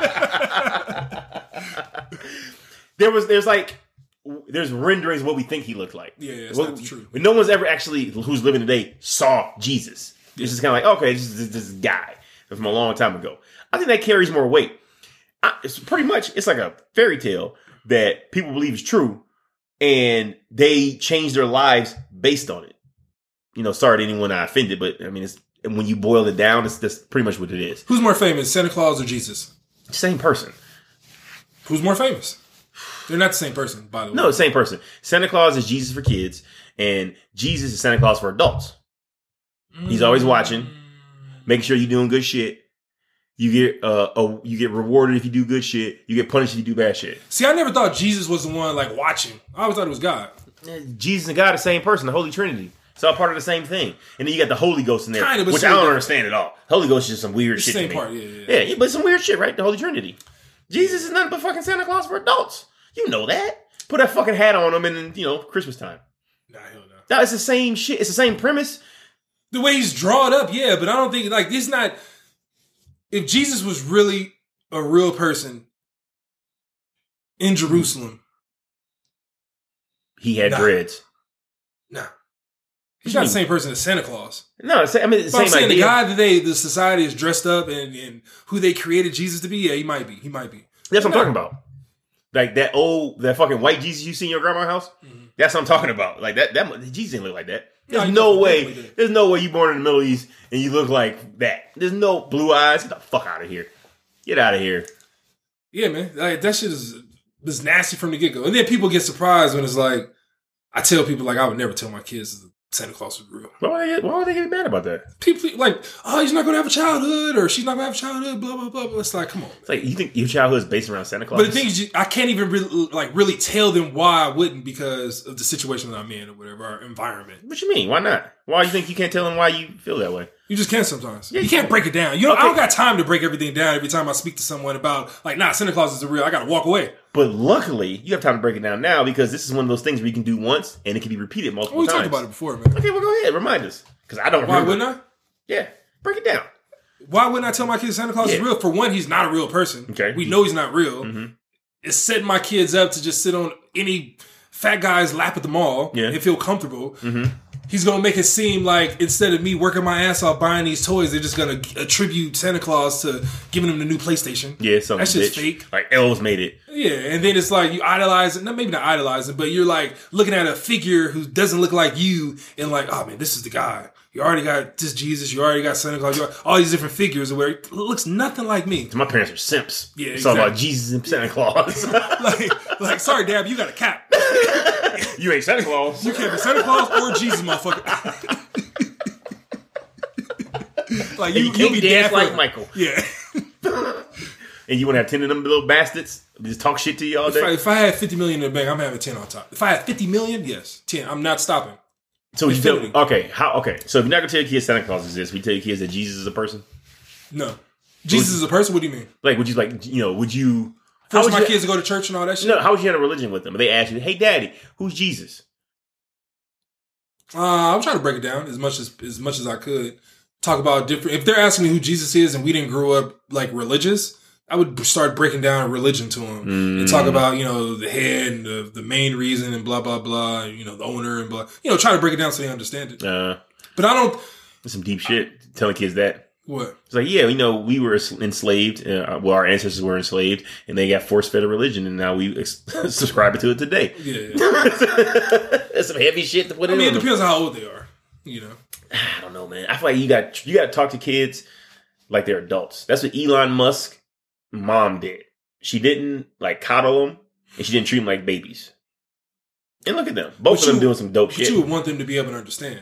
there was there's like there's renderings of what we think he looked like. Yeah, yeah, it's Well, not true. No one's ever actually who's living today saw Jesus. It's just kind of like okay, this is this guy from a long time ago. I think that carries more weight. I, it's pretty much it's like a fairy tale that people believe is true, and they change their lives based on it. You know, sorry to anyone I offended, but I mean, it's and when you boil it down, it's that's pretty much what it is. Who's more famous, Santa Claus or Jesus? Same person. Who's more famous? They're not the same person, by the way. No, same person. Santa Claus is Jesus for kids, and Jesus is Santa Claus for adults. He's always watching, making sure you're doing good shit. You get uh, a, you get rewarded if you do good shit. You get punished if you do bad shit. See, I never thought Jesus was the one like watching. I always thought it was God. Jesus and God, are the same person, the Holy Trinity. It's all part of the same thing. And then you got the Holy Ghost in there, Kinda, which I don't understand at all. Holy Ghost is just some weird shit. same me. part, yeah, yeah. yeah, but some weird shit, right? The Holy Trinity. Jesus is nothing but fucking Santa Claus for adults. You know that. Put that fucking hat on him, and you know Christmas time. Nah, hell no. No, it's the same shit. It's the same premise. The way he's drawn up, yeah, but I don't think like this. Not if Jesus was really a real person in hmm. Jerusalem. He had Nah. dreads. Nah, he's not the same person as Santa Claus. No, I mean But I'm saying the guy that they, the society is dressed up and, and who they created Jesus to be. Yeah, he might be. He might be. That's what I'm talking about. Like that old, that fucking white Jesus you see in your grandma's house. Mm-hmm. That's what I'm talking about. Like that, that Jesus didn't look like that. No, There's he no way. did. There's no way you born in the Middle East and you look like that. There's no blue eyes. Get the fuck out of here. Get out of here. Yeah, man, like, that shit is is nasty from the get go. And then people get surprised when it's like, I tell people like I would never tell my kids Santa Claus is real. Why would they get, why would they get mad about that? People like, oh, he's not gonna have a childhood, or she's not gonna have a childhood. Blah blah blah. blah. It's like, come on. It's like you think your childhood is based around Santa Claus. But the thing is, I can't even really like really tell them why I wouldn't because of the situation that I'm in or whatever, our environment. what you mean? Why not? Why you think you can't tell them why you feel that way? You just can't sometimes. Yeah, you you can't can. break it down. You know, I don't got time to break everything down every time I speak to someone about like, nah, Santa Claus is real. I gotta walk away. But luckily, you have time to break it down now because this is one of those things where you can do once and it can be repeated multiple times. Well, we times. talked about it before, man. Okay, well, go ahead. Remind us because I don't Why remember. wouldn't I? Yeah, break it down. Why wouldn't I tell my kids Santa Claus is real? For one, he's not a real person. Okay. We know he's not real. Mhm. It's setting my kids up to just sit on any fat guy's lap at the mall Yeah. and feel comfortable. Mhm. He's gonna make it seem like instead of me working my ass off buying these toys, they're just gonna attribute Santa Claus to giving him the new PlayStation. Yeah, some That shit's bitch. fake. Like elves made it. Yeah, and then it's like you idolize it. No, maybe not idolizing, but you're like looking at a figure who doesn't look like you, and like, oh man, this is the guy. You already got this Jesus. You already got Santa Claus. You got all these different figures where it looks nothing like me. My parents are simps. Yeah, it's all about. Jesus and Santa Claus. [LAUGHS] like, like, sorry, Dad, you got a cap. [LAUGHS] you ain't Santa Claus. You can't be Santa Claus or Jesus, motherfucker. [LAUGHS] like And you can't be dance like Michael. Yeah. [LAUGHS] And you want to have ten of them little bastards just talk shit to you all If I, day. if I had fifty million in the bank, I'm having ten on top. If I had fifty million, yes, ten. I'm not stopping. So you tell, okay, how? Okay, so if you're not gonna tell your kids Santa Claus exists, we tell your kids that Jesus is a person. No. Jesus is a person. What do you mean? Like, would you like, you know, would you? How Force my you, kids to go to church and all that shit. No, how would you have a religion with them? They ask you, "Hey, Daddy, who's Jesus?" Uh, I'm trying to break it down as much as as much as I could. Talk about different. If they're asking me who Jesus is, and we didn't grow up like religious, I would start breaking down religion to them and Mm. talk about you know the head and the the main reason and blah blah blah. and, You know the owner and blah. You know try to break it down so they understand it. Uh, But I don't. that's some deep shit. Telling kids that. What? It's like, yeah, you know, we were enslaved. Uh, well, our ancestors were enslaved, and they got force fed a religion, and now we ex- [LAUGHS] subscribe to it today. Yeah. [LAUGHS] That's some heavy shit to put I in. mean, it them. depends on how old they are. You know. [SIGHS] I don't know, man. I feel like you got you got to talk to kids like they're adults. That's what Elon Musk mom did. She didn't like coddle them, and she didn't treat them like babies. And look at them, both But of them you- doing some dope But shit. you would want them to be able to understand.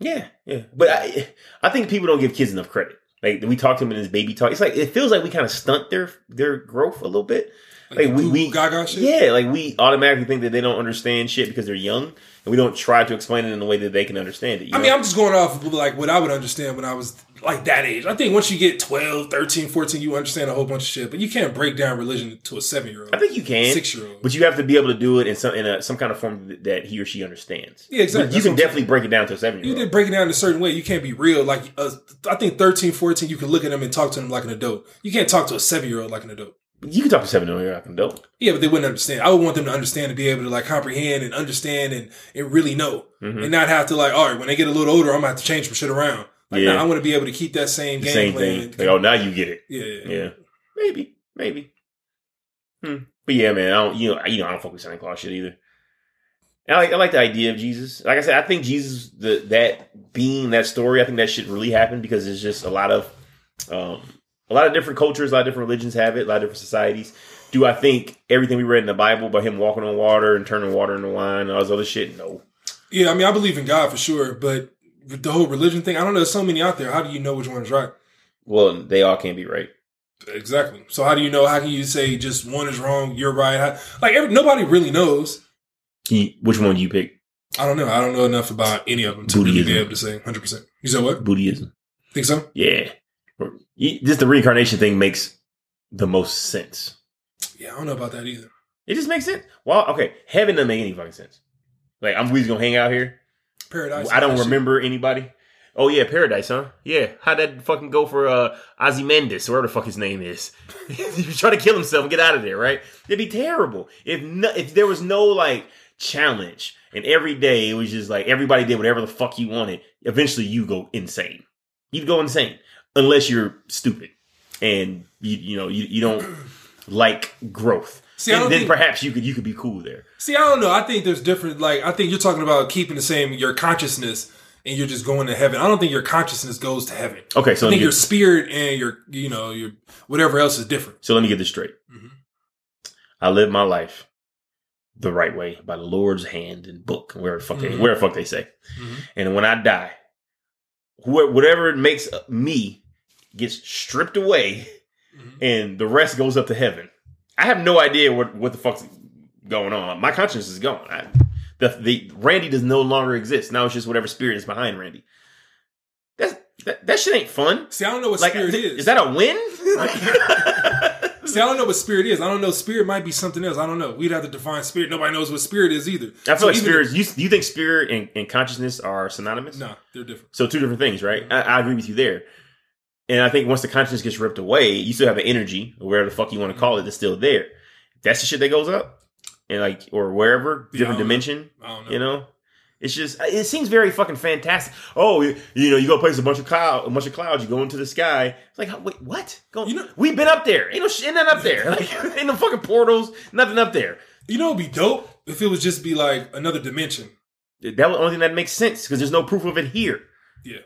Yeah, yeah. But I, I think people don't give kids enough credit. Like we talk to them in this baby talk. It's like it feels like we kind of stunt their their growth a little bit. Like, Like, we- we- Gaga shit. Yeah, like we automatically think that they don't understand shit because they're young, and we don't try to explain it in a way that they can understand it. I know? mean, I'm just going off of like what I would understand when I was like that age. I think once you get 12, 13, 14, you understand a whole bunch of shit, but you can't break down religion to a seven year old, I think you can, six year old. but you have to be able to do it in some in a, some kind of form that- he or she understands. Yeah, exactly. But you That's can definitely break it down to a seven You year did old. break it down in a certain way. You can't be real. Like, uh, I think 13, 14, you can look at them and talk to them like an adult. You can't talk to a seven year old like an adult. You can talk to a seven year old like an adult. Yeah, but they wouldn't understand. I would want them to understand to be able to like comprehend and understand and, and really know Mhm. and not have to like, all right, when they get a little older, I'm gonna have to change some shit around. Like, Yeah. nah, I want to be able to keep that same game Same plan. thing. Like, oh, now you get it. yeah, yeah, maybe, maybe. Hmm. But yeah, man, I don't. You know, you know, I don't fuck with Santa Claus shit either. And I like, I like the idea of Jesus. Like I said, I think Jesus, the that being that story, I think that shit really happened because it's just a lot of, um, a lot of different cultures, a lot of different religions have it, a lot of different societies. Do I think everything we read in the Bible about him walking on water and turning water into wine and all this other shit? No. Yeah, I mean, I believe in God for sure, but the whole religion thing, I don't know. There's so many out there. How do you know which one is right? Well, they all can't be right. Exactly. So how do you know? How can you say just one is wrong, you're right? How, like every, nobody really knows. You- which one do you pick? I don't know. I don't know enough about any of them to really be able to say 100. percent You said what? Buddhism. Think so? Yeah. Just the reincarnation thing makes the most sense. Yeah, I don't know about that either. It just makes sense. Well, okay, heaven doesn't make any fucking sense. Like I'm we just gonna hang out here. Paradise. I don't shit. remember anybody. Oh yeah, paradise, huh? Yeah. How'd that fucking go for uh Ozymandias, or whatever the fuck his name is? [LAUGHS] he was trying to kill himself and get out of there, right? It'd be terrible. If no, if there was no like challenge and every day it was just like everybody did whatever the fuck you wanted, eventually you go insane. You'd go insane. Unless you're stupid and you you know you, you don't [CLEARS THROAT] like growth. See, I then think- perhaps you could you could be cool there. See, I don't know. I think there's different. Like, I think you're talking about keeping the same your consciousness, and you're just going to heaven. I don't think your consciousness goes to heaven. Okay, so I think your spirit and your, you know, your whatever else is different. so let me get this straight. Mhm. I live my life the right way by the Lord's hand and book, wherever the fuck they Mhm. where the fuck they say. Mhm. And when I die, wh- whatever makes me gets stripped away, Mhm. and the rest goes up to heaven. I have no idea what what the fuck's going on. My conscience is gone. I, the the Randy does no longer exist. Now it's just whatever spirit is behind Randy. That's that, that shit ain't fun. See, I don't know what Like, spirit is, is. is that a win? [LAUGHS] See, I don't know what spirit is. I don't know. Spirit might be something else. I don't know. We'd have to define spirit. Nobody knows what spirit is either. I feel So like spirit. You, you think spirit and, and consciousness are synonymous? if- No, they're different. So two different things, right? I, I agree with you there. And I think once the consciousness gets ripped away, you still have an energy, or whatever the fuck you want to call it, that's still there. That's the shit that goes up, and like or wherever Yeah, different know. dimension. I don't know. You know, it's just it seems very fucking fantastic. Oh, you, you know, you go place a bunch of cloud, a bunch of clouds, you go into the sky. It's like, wait, what? Go, You know- we've been up there. Ain't no shit nothing up there. [LAUGHS] Like, ain't no fucking portals, nothing up there. You know, it'd be dope if it was just be like another dimension. That was the only thing that makes sense because there's no proof of it here. Yeah.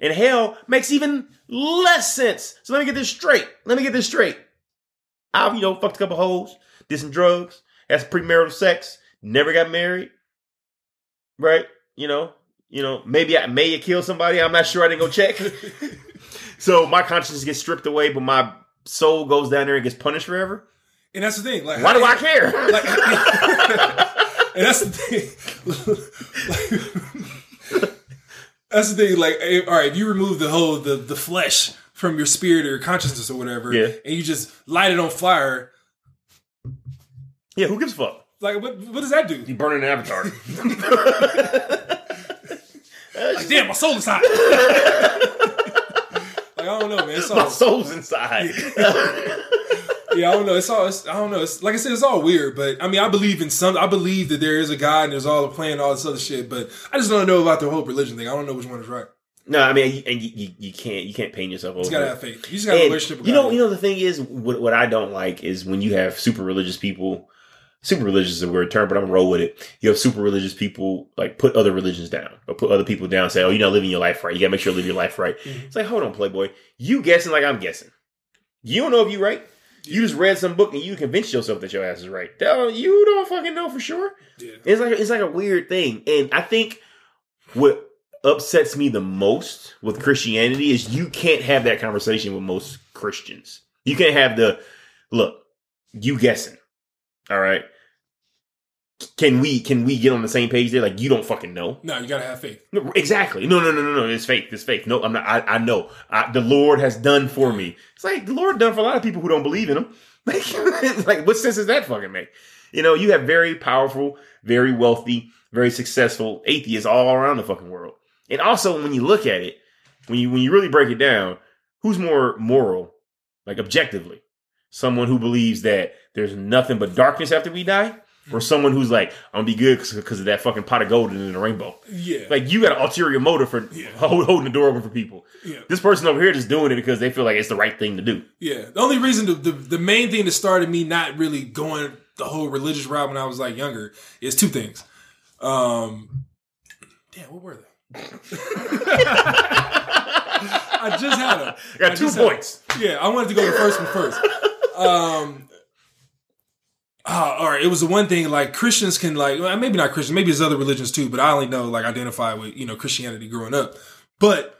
And hell makes even less sense. So let me get this straight. Let me get this straight. I've, you know, fucked a couple hoes, did some drugs, had some premarital sex, never got married. Right? You know, you know, maybe I may have killed somebody. I'm not sure. I didn't go check. [LAUGHS] so my conscience gets stripped away, but my soul goes down there and gets punished forever. And that's the thing. Like, Why do how- I care? [LAUGHS] Like, [LAUGHS] and that's the thing. That's the thing. Like, eh, all right, if you remove the whole the the flesh from your spirit or your consciousness or whatever, Yeah. and you just light it on fire, yeah, who gives a fuck? like, what what does that do? You burn an avatar. [LAUGHS] Like, damn, my soul is hot. [LAUGHS] like, I don't know, man. It's my soul's inside. [LAUGHS] yeah, I don't know. It's all. It's, I don't know. It's like I said, it's all weird. But I mean, I believe in some. I believe that there is a God and there's all the plan, all this other shit. But I just don't know about the whole religion thing. I don't know which one is right. No, I mean, and you, you, you can't you can't paint yourself over. You just gotta have faith. You just gotta a And relationship. You know, God. you know, the thing is, what, what I don't like is when you have super religious people super religious is a weird term, but I'm gonna roll with it. You have super religious people like put other religions down or put other people down. Say, oh, you're not living your life right. You gotta make sure you live your life right. Mhm. It's like, hold on, Playboy. You guessing like I'm guessing. You don't know if you're right. You just read some book and you convinced yourself that your ass is right. That- You don't fucking know for sure. Yeah. It's like it's like a weird thing, and I think what upsets me the most with Christianity is you can't have that conversation with most Christians. You can't have the look. You guessing, all right? Can we can we get on the same page there? Like you don't fucking know. No, you gotta have faith. No, exactly. No, no, no, no, no. It's fake. It's fake. No, I'm not. I, I know. I, the Lord has done for me. It's like the Lord done for a lot of people who don't believe in Him. [LAUGHS] Like, like what sense does that fucking make? You know, you have very powerful, very wealthy, very successful atheists all around the fucking world. And also, when you look at it, when you when you really break it down, who's more moral, like objectively? Someone who believes that there's nothing but darkness after we die, or someone who's like, I'm gonna be good because of that fucking pot of gold in the rainbow. Yeah. Like you got an ulterior motive for Yeah. [LAUGHS] hold, holding the door open for people. yeah. This person over here just doing it because they feel like it's the right thing to do. Yeah. The only reason, the, the, the main thing that started me not really going the whole religious route when I was like younger is two things. Um, damn, what were they? [LAUGHS] I just had them. Got I two just had- points. Yeah, I wanted to go the first one first. Um, ah, all right, it was the one thing like Christians can like maybe not Christians, maybe it's other religions too, but I only know like identify with you know Christianity growing up. But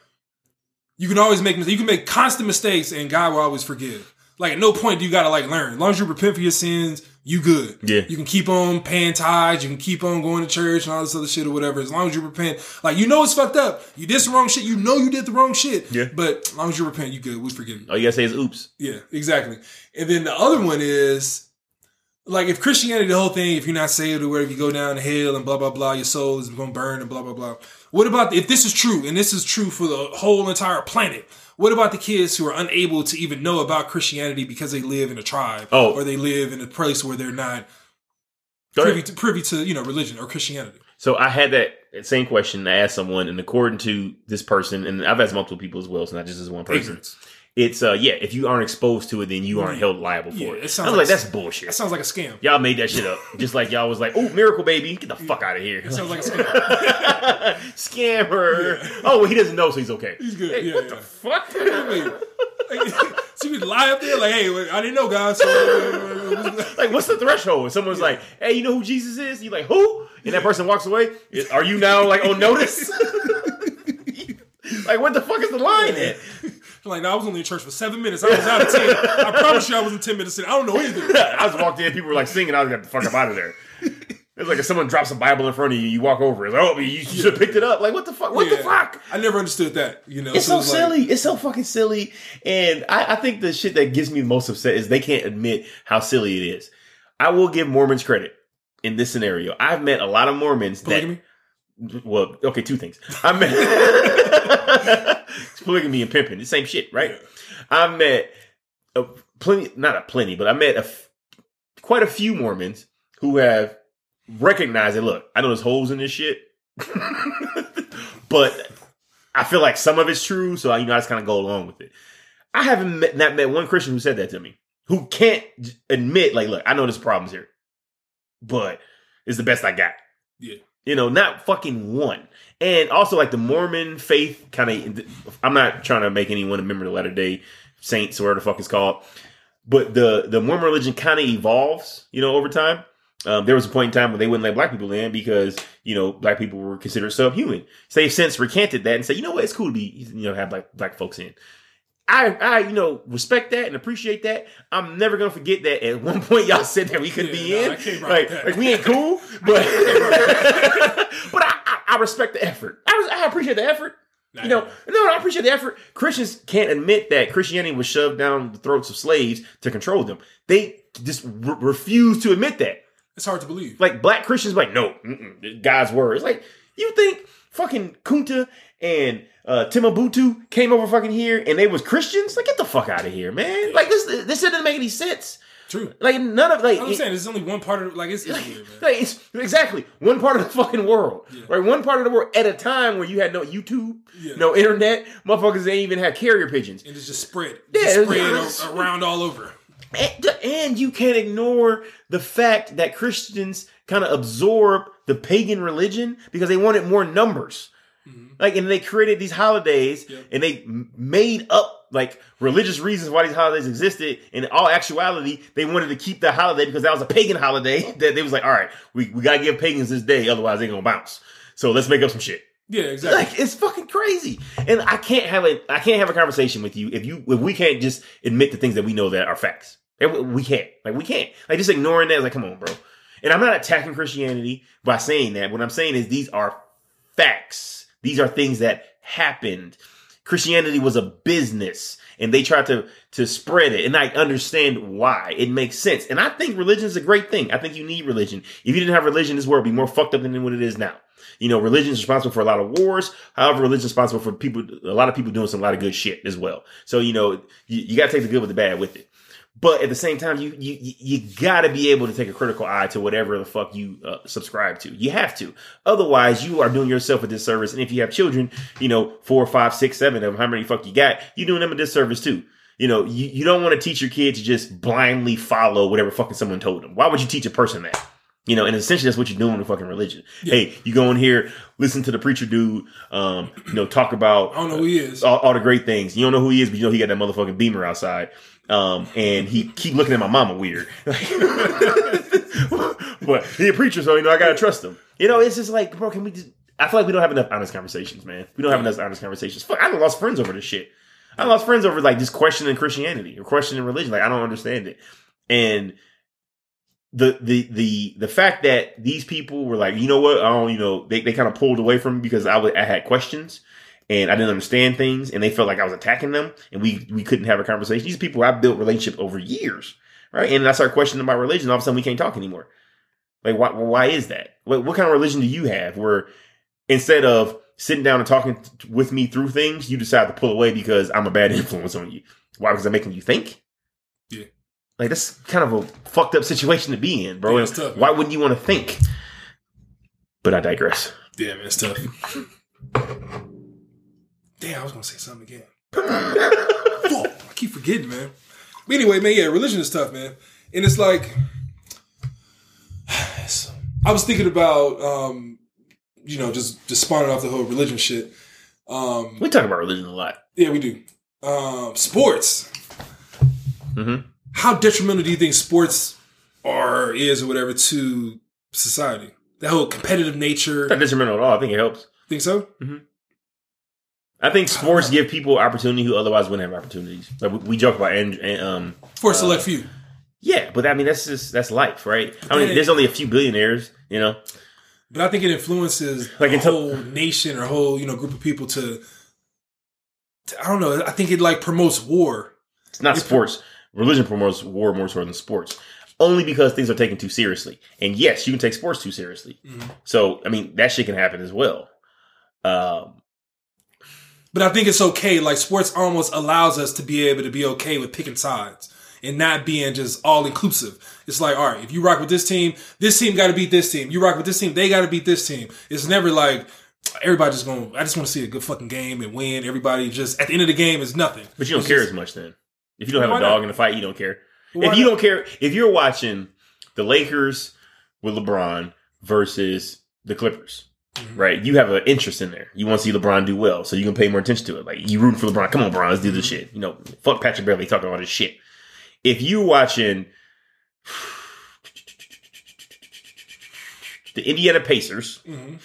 you can always make mistakes. You can make constant mistakes, and God will always forgive. Like at no point do you gotta like learn. As long as you repent for your sins, you good. Yeah. You can keep on paying tithes. You can keep on going to church and all this other shit or whatever. As long as you repent, like you know it's fucked up. You did some wrong shit. You know you did the wrong shit. Yeah. But as long as you repent, you good. We forgive you. All you gotta say is oops. Yeah, exactly. And then the other one is like if Christianity, the whole thing, if you're not saved or wherever you go down to hell and blah blah blah, your soul is going to burn and blah blah blah. What about if this is true and this is true for the whole entire planet? What about the kids who are unable to even know about Christianity because they live in a tribe Oh. or they live in a place where they're not privy to, privy to you know religion or Christianity? So I had that same question to ask someone, and according to this person, and I've asked multiple people as well, so not just this one person. Ignorance. It's uh yeah, if you aren't exposed to it, then you aren't held liable for Yeah, it. it I sounds was like, like- that's bullshit. That sounds like a scam. Y'all made that shit up. [LAUGHS] Just like y'all was like, oh, miracle baby, get the fuck out of here. It sounds like a [LAUGHS] scam. Scammer. Oh, well, he doesn't know, so he's okay. He's good. Hey, Yeah, what yeah. the fuck? [LAUGHS] so we lie up there like, hey, I didn't know, guys. So, like, what's the threshold? Someone's like, hey, you know who Jesus is? You like, who? And that person walks away. Are you now like on notice? like, what the fuck is the line at? Like, no, I was only in church for seven minutes. I was out of ten. I promise you, I was in ten minutes in. I don't know anything. [LAUGHS] I just walked in, people were like singing, I was like, the fuck up out of there. It's like if someone drops a Bible in front of you, you walk over. It's like, oh, you, you should have picked it up. Like, what the fuck? What the fuck? I never understood that. You know, It's so, it was like- silly. it's so fucking silly. And I, I think the shit that gets me the most upset is they can't admit how silly it is. I will give Mormons credit in this scenario. I've met a lot of Mormons polygamy. that, well, okay, two things. I met [LAUGHS] it's polygamy and pimping, the same shit, right? I met a plenty, not a plenty, but I met a f- quite a few Mormons who have recognized that. Look, I know there's holes in this shit, [LAUGHS] but I feel like some of it's true, so I, you know I just kind of go along with it. I haven't met, not met one Christian who said that to me, who can't admit, like, look, I know there's problems here, but it's the best I got. Yeah. You know, not fucking one. And also, like the Mormon faith, kind of. I'm not trying to make anyone a member of the Latter Day Saints or whatever the fuck it's called, but the the Mormon religion kind of evolves, you know, over time. Um, there was a point in time when they wouldn't let black people in because you know black people were considered subhuman. So they've since recanted that and said, you know what, it's cool to be you know have black black folks in. I I you know respect that and appreciate that. I'm never gonna forget that at one point y'all said that we couldn't Yeah, be no, in. I like like we ain't cool, [LAUGHS] but [LAUGHS] but I, I respect the effort. I was I appreciate the effort. Nah, You know, no, I appreciate the effort. Christians can't admit that Christianity was shoved down the throats of slaves to control them. They just re- refuse to admit that. it's hard to believe. Like black Christians, like no, God's word. It's like you think fucking Kunta and uh, Timabutu came over fucking here and they was Christians? Like get the fuck out of here, man! Like this, this doesn't make any sense. True. Like none of like I'm saying there's only one part of like it's, it's like, weird, like, it's exactly one part of the fucking world, Yeah. right? One part of the world at a time where you had no YouTube, Yeah. no internet, motherfuckers ain't even have carrier pigeons. and it's just spread. Yeah, Just spread it was- around all over. And, and you can't ignore the fact that Christians kind of absorb the pagan religion because they wanted more numbers. Mm-hmm. Like, and they created these holidays Yeah. and they made up like religious reasons why these holidays existed. In all actuality, they wanted to keep the holiday because that was a pagan holiday [LAUGHS] that they was like, all right, we, we gotta give pagans this day, otherwise they gonna bounce. So let's make up some shit. Yeah, exactly. Like it's fucking crazy, and I can't have a I can't have a conversation with you if you if we can't just admit the things that we know that are facts. We can't like we can't like just ignoring that. Is like come on, bro. And I'm not attacking Christianity by saying that. What I'm saying is these are facts. These are things that happened. Christianity was a business and they tried to to spread it and I understand why. It makes sense. And I think religion is a great thing. I think you need religion. If you didn't have religion, this world would be more fucked up than what it is now. You know, religion is responsible for a lot of wars. However, religion is responsible for people, a lot of people doing some a lot of good shit as well. So, you know, you, you got to take the good with the bad with it. But at the same time, you you you- got to be able to take a critical eye to whatever the fuck you uh, subscribe to. You have to. Otherwise, you are doing yourself a disservice. And if you have children, you know, four, five, six, seven of them, how many fuck you got, you doing them a disservice too. You know, you, you don't want to teach your kid to just blindly follow whatever fucking someone told them. Why would you teach a person that? You know, and essentially that's what you're doing with fucking religion. Hey, you go in here, listen to the preacher dude, um, you know, talk about I don't know who he is. all, all the great things. You don't know who he is, but you know he got that motherfucking beamer outside. Um, and he keep looking at my mama weird. [LAUGHS] but he a preacher, so you know I gotta trust him. You know, it's just like, bro, can we just? I feel like we don't have enough honest conversations, man. We don't have enough honest conversations. Fuck, I lost friends over this shit. I lost friends over like just questioning Christianity or questioning religion. Like I don't understand it. And the the the the fact that these people were like, you know what, I don't, you know, they, they kind of pulled away from me because I was I had questions and I didn't understand things, and they felt like I was attacking them, and we we couldn't have a conversation. These people I built relationship over years, right? And I started questioning about religion. All of a sudden, we can't talk anymore. Like, why? Why is that? What, what kind of religion do you have? Where instead of sitting down and talking t- with me through things, you decide to pull away because I'm a bad [LAUGHS] influence on you. Why? Because I'm making you think. Yeah. Like that's kind of a fucked up situation to be in, bro. Yeah, it's tough, why wouldn't you want to think? But I digress. Damn, it's tough. [LAUGHS] Damn, I was gonna say something again. [LAUGHS] I keep forgetting, man. But anyway, man, yeah, religion is tough, man. And it's like I was thinking about um, you know, just just spawning off the whole religion shit. Um We talk about religion a lot. yeah, we do. Um sports. Mm-hmm. How detrimental do you think sports are is or whatever to society? That whole competitive nature. Not detrimental at all. I think it helps. Think so? I think sports give people opportunity who otherwise wouldn't have opportunities. Like we, we joke about, and, and um, For a select few. yeah, but I mean that's just that's life, right? I mean, there's only a few billionaires, you know. But I think it influences Like a whole nation or whole you know group of people to, to. I don't know. I think it like promotes war. It's not If- sports. Religion promotes war more so than sports, only because things are taken too seriously. And yes, you can take sports too seriously. Mhm. So I mean that shit can happen as well. Um, But I think it's okay. Like sports almost allows us to be able to be okay with picking sides and not being just all inclusive. It's like, all right, if you rock with this team, this team got to beat this team. You rock with this team, they got to beat this team. It's never like everybody just going. I just want to see a good fucking game and win. Everybody just at the end of the game is nothing. but you don't It's care just- as much then. If you don't have a dog not? in the fight, you don't care. Why if you not? don't care, if you're watching the Lakers with LeBron versus the Clippers, Mhm. right? You have an interest in there. You want to see LeBron do well, so you can pay more attention to it. Like you rooting for LeBron. Come on, LeBron, let's do this shit. You know, fuck Patrick Beverley talking all this shit. If you watching [SIGHS] the Indiana Pacers Mhm.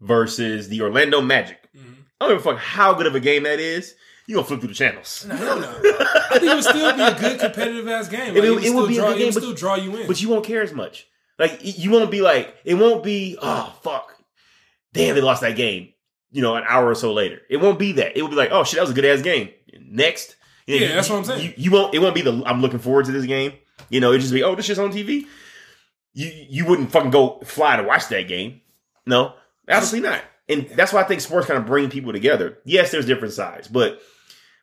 versus the Orlando Magic, Mhm. I don't give a fuck how good of a game that is. You gonna flip through the channels. Hell no. I think it would still be a good competitive ass game. It- Like, it would would still be a draw, good game, It would but- still draw you in. but you won't care as much. Like you won't be like it won't be oh fuck, damn they lost that game. You know, an hour or so later, it won't be that. It will be like oh shit, that was a good ass game. Next, You know, Yeah, you- that's what I'm saying. You, you won't. It won't be the I'm looking forward to this game. You know, it just be oh this shit's on TV. You you wouldn't fucking go fly to watch that game. No, absolutely not. And that's why I think sports kind of bring people together. Yes, there's different sides, but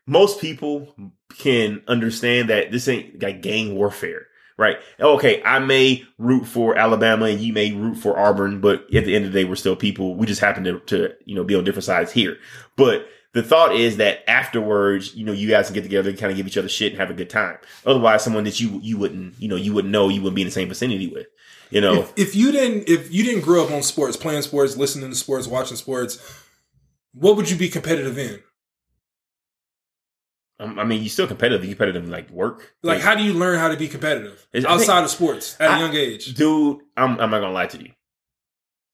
most people can understand that this ain't like gang warfare, right? Okay, I may root for Alabama and you may root for Auburn, but at the end of the day, we're still people. We just happen to, to you know, be on different sides here. But the thought is that afterwards, you know, you guys can get together and kind of give each other shit and have a good time. Otherwise, someone that you you wouldn't, you know, you wouldn't know, you wouldn't be in the same vicinity with. You know, If, if you didn't, if you didn't grow up on sports, playing sports, listening to sports, watching sports, what would you be competitive in? Um, I mean, you're still competitive. You're competitive in like work. Like, how do you learn how to be competitive outside think- of sports at a I- young age? dude, I'm I'm not gonna lie to you.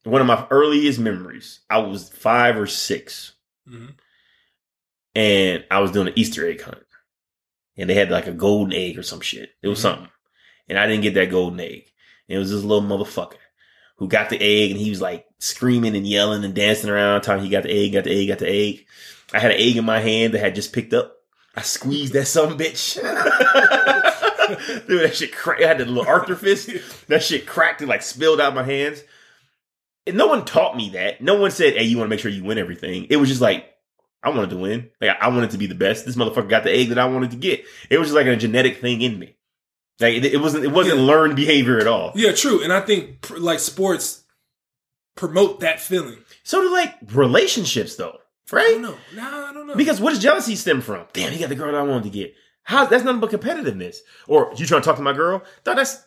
One of my earliest memories, I was five or six, Mhm. and I was doing an Easter egg hunt, and they had like a golden egg or some shit. It was Mhm. something, and I didn't get that golden egg. And it was this little motherfucker who got the egg, and he was like screaming and yelling and dancing around, talking he got the egg, got the egg, got the egg. I had an egg in my hand that I had just picked up. I squeezed that some bitch. [LAUGHS] Dude, that shit cracked. I had the little Arthur fist. [LAUGHS] That shit cracked and like spilled out my hands. And no one taught me that. No one said, "Hey, you want to make sure you win everything." It was just like I wanted to win. Like I wanted to be the best. This motherfucker got the egg that I wanted to get. It was just like a genetic thing in me. Like it, it wasn't. It wasn't Yeah. learned behavior at all. Yeah, true. And I think pr- like sports promote that feeling. So do like relationships though, right? don't know. I don't know. Because what does jealousy stem from? Damn, he got the girl that I wanted to get. How that's nothing but competitiveness. Or you trying to talk to my girl? No, that's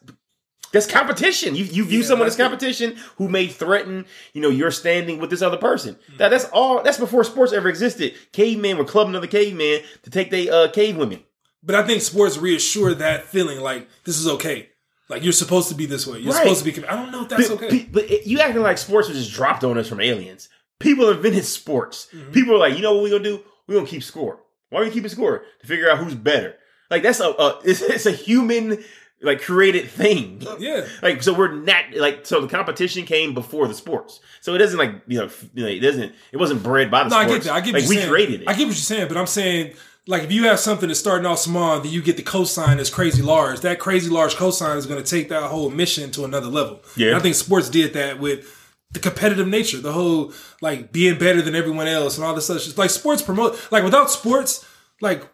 that's competition. You you view Yeah, someone as competition who may threaten, you know, your standing with this other person. Mm. That that's all. That's before sports ever existed. Cavemen were clubbing other cavemen to take they uh cave women. but I think sports reassure that feeling like this is okay. Like you're supposed to be this way. You're Right. supposed to be. I don't know if that's But- okay. But, you acting like sports was just dropped on us from aliens. People invented sports. Mhm. People are like, you know what we're gonna do? We're gonna keep score. Why are we keeping score? To figure out who's better. Like that's a, a it's, it's a human like created thing. Yeah. [LAUGHS] Like so we're not like so the competition came before the sports. So it doesn't like you know, f- you know it doesn't it wasn't bred by the No, I get that. I get like what you're saying. created it. I get what you're saying, but I'm saying like if you have something that's starting off small, then you get the cosign as crazy large. That crazy large cosign is going to take that whole mission to another level. Yeah. And I think sports did that with the competitive nature, the whole like being better than everyone else and all this stuff. Like sports promote like without sports, like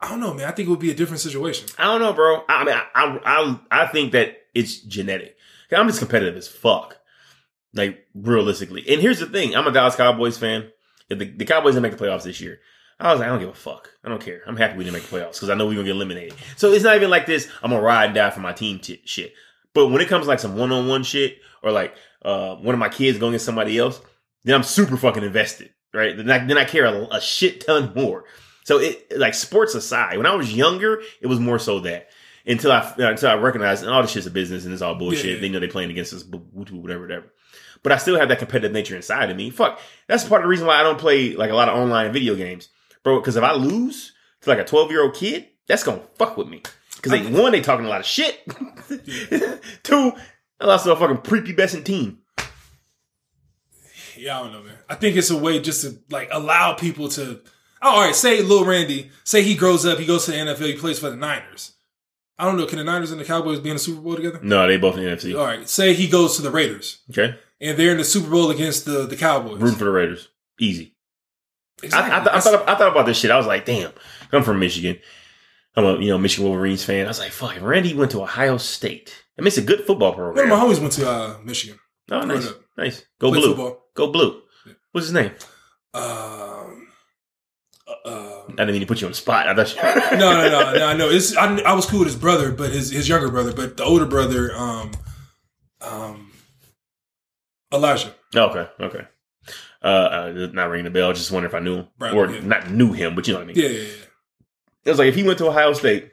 I don't know, man. I think it would be a different situation. I don't know, bro. I mean, I I I, I think that it's genetic. I'm just competitive as fuck. Like realistically, and here's the thing: I'm a Dallas Cowboys fan. If the, the Cowboys didn't make the playoffs this year, I was like, I don't give a fuck. I don't care. I'm happy we didn't make the playoffs because I know we're gonna get eliminated. So it's not even like this. I'm gonna ride and die for my team t- shit. But when it comes to like some one on one shit or like uh, one of my kids going against somebody else, then I'm super fucking invested, right? Then I, then I care a, a shit ton more. So it like sports aside, when I was younger, it was more so that until I until I recognized and all this shit's a business and it's all bullshit. Yeah, yeah. They know they playing against us, whatever, whatever. But I still have that competitive nature inside of me. Fuck, that's part of the reason why I don't play like a lot of online video games, bro. Because if I lose to like a twelve year old kid, that's gonna fuck with me. Because they one, they talking a lot of shit. [LAUGHS] Two, I lost to a fucking prepubescent team. Yeah, I don't know, man. I think it's a way just to like allow people to. Oh, all right, say Lil Randy, say he grows up, he goes to the NFL, he plays for the Niners. I don't know. Can the Niners and the Cowboys be in the Super Bowl together? No, they both in the NFC. All right, say he goes to the Raiders Okay, and they're in the Super Bowl against the the Cowboys. rooting for the Raiders, easy. Exactly. I, I, th- I thought I thought about this shit. I was like, damn, I'm from Michigan. I'm a you know Michigan Wolverines fan. I was like, fuck, Randy went to Ohio State. I mean, it's a good football One of program. my homies went to uh, Michigan. Oh, nice, nice. Go Played blue, football. go blue. Yeah. What's his name? Um, uh, um, I didn't mean to put you on the spot. I thought you. no, no, no, no. I know. It's I, I was cool with his brother, but his his younger brother, but the older brother, um, um, Elijah. okay, okay. Uh, uh, not ringing the bell. Just wondering if I knew him Right, or yeah. not knew him, but you know what I mean. Yeah, yeah, yeah. It was like if he went to Ohio State,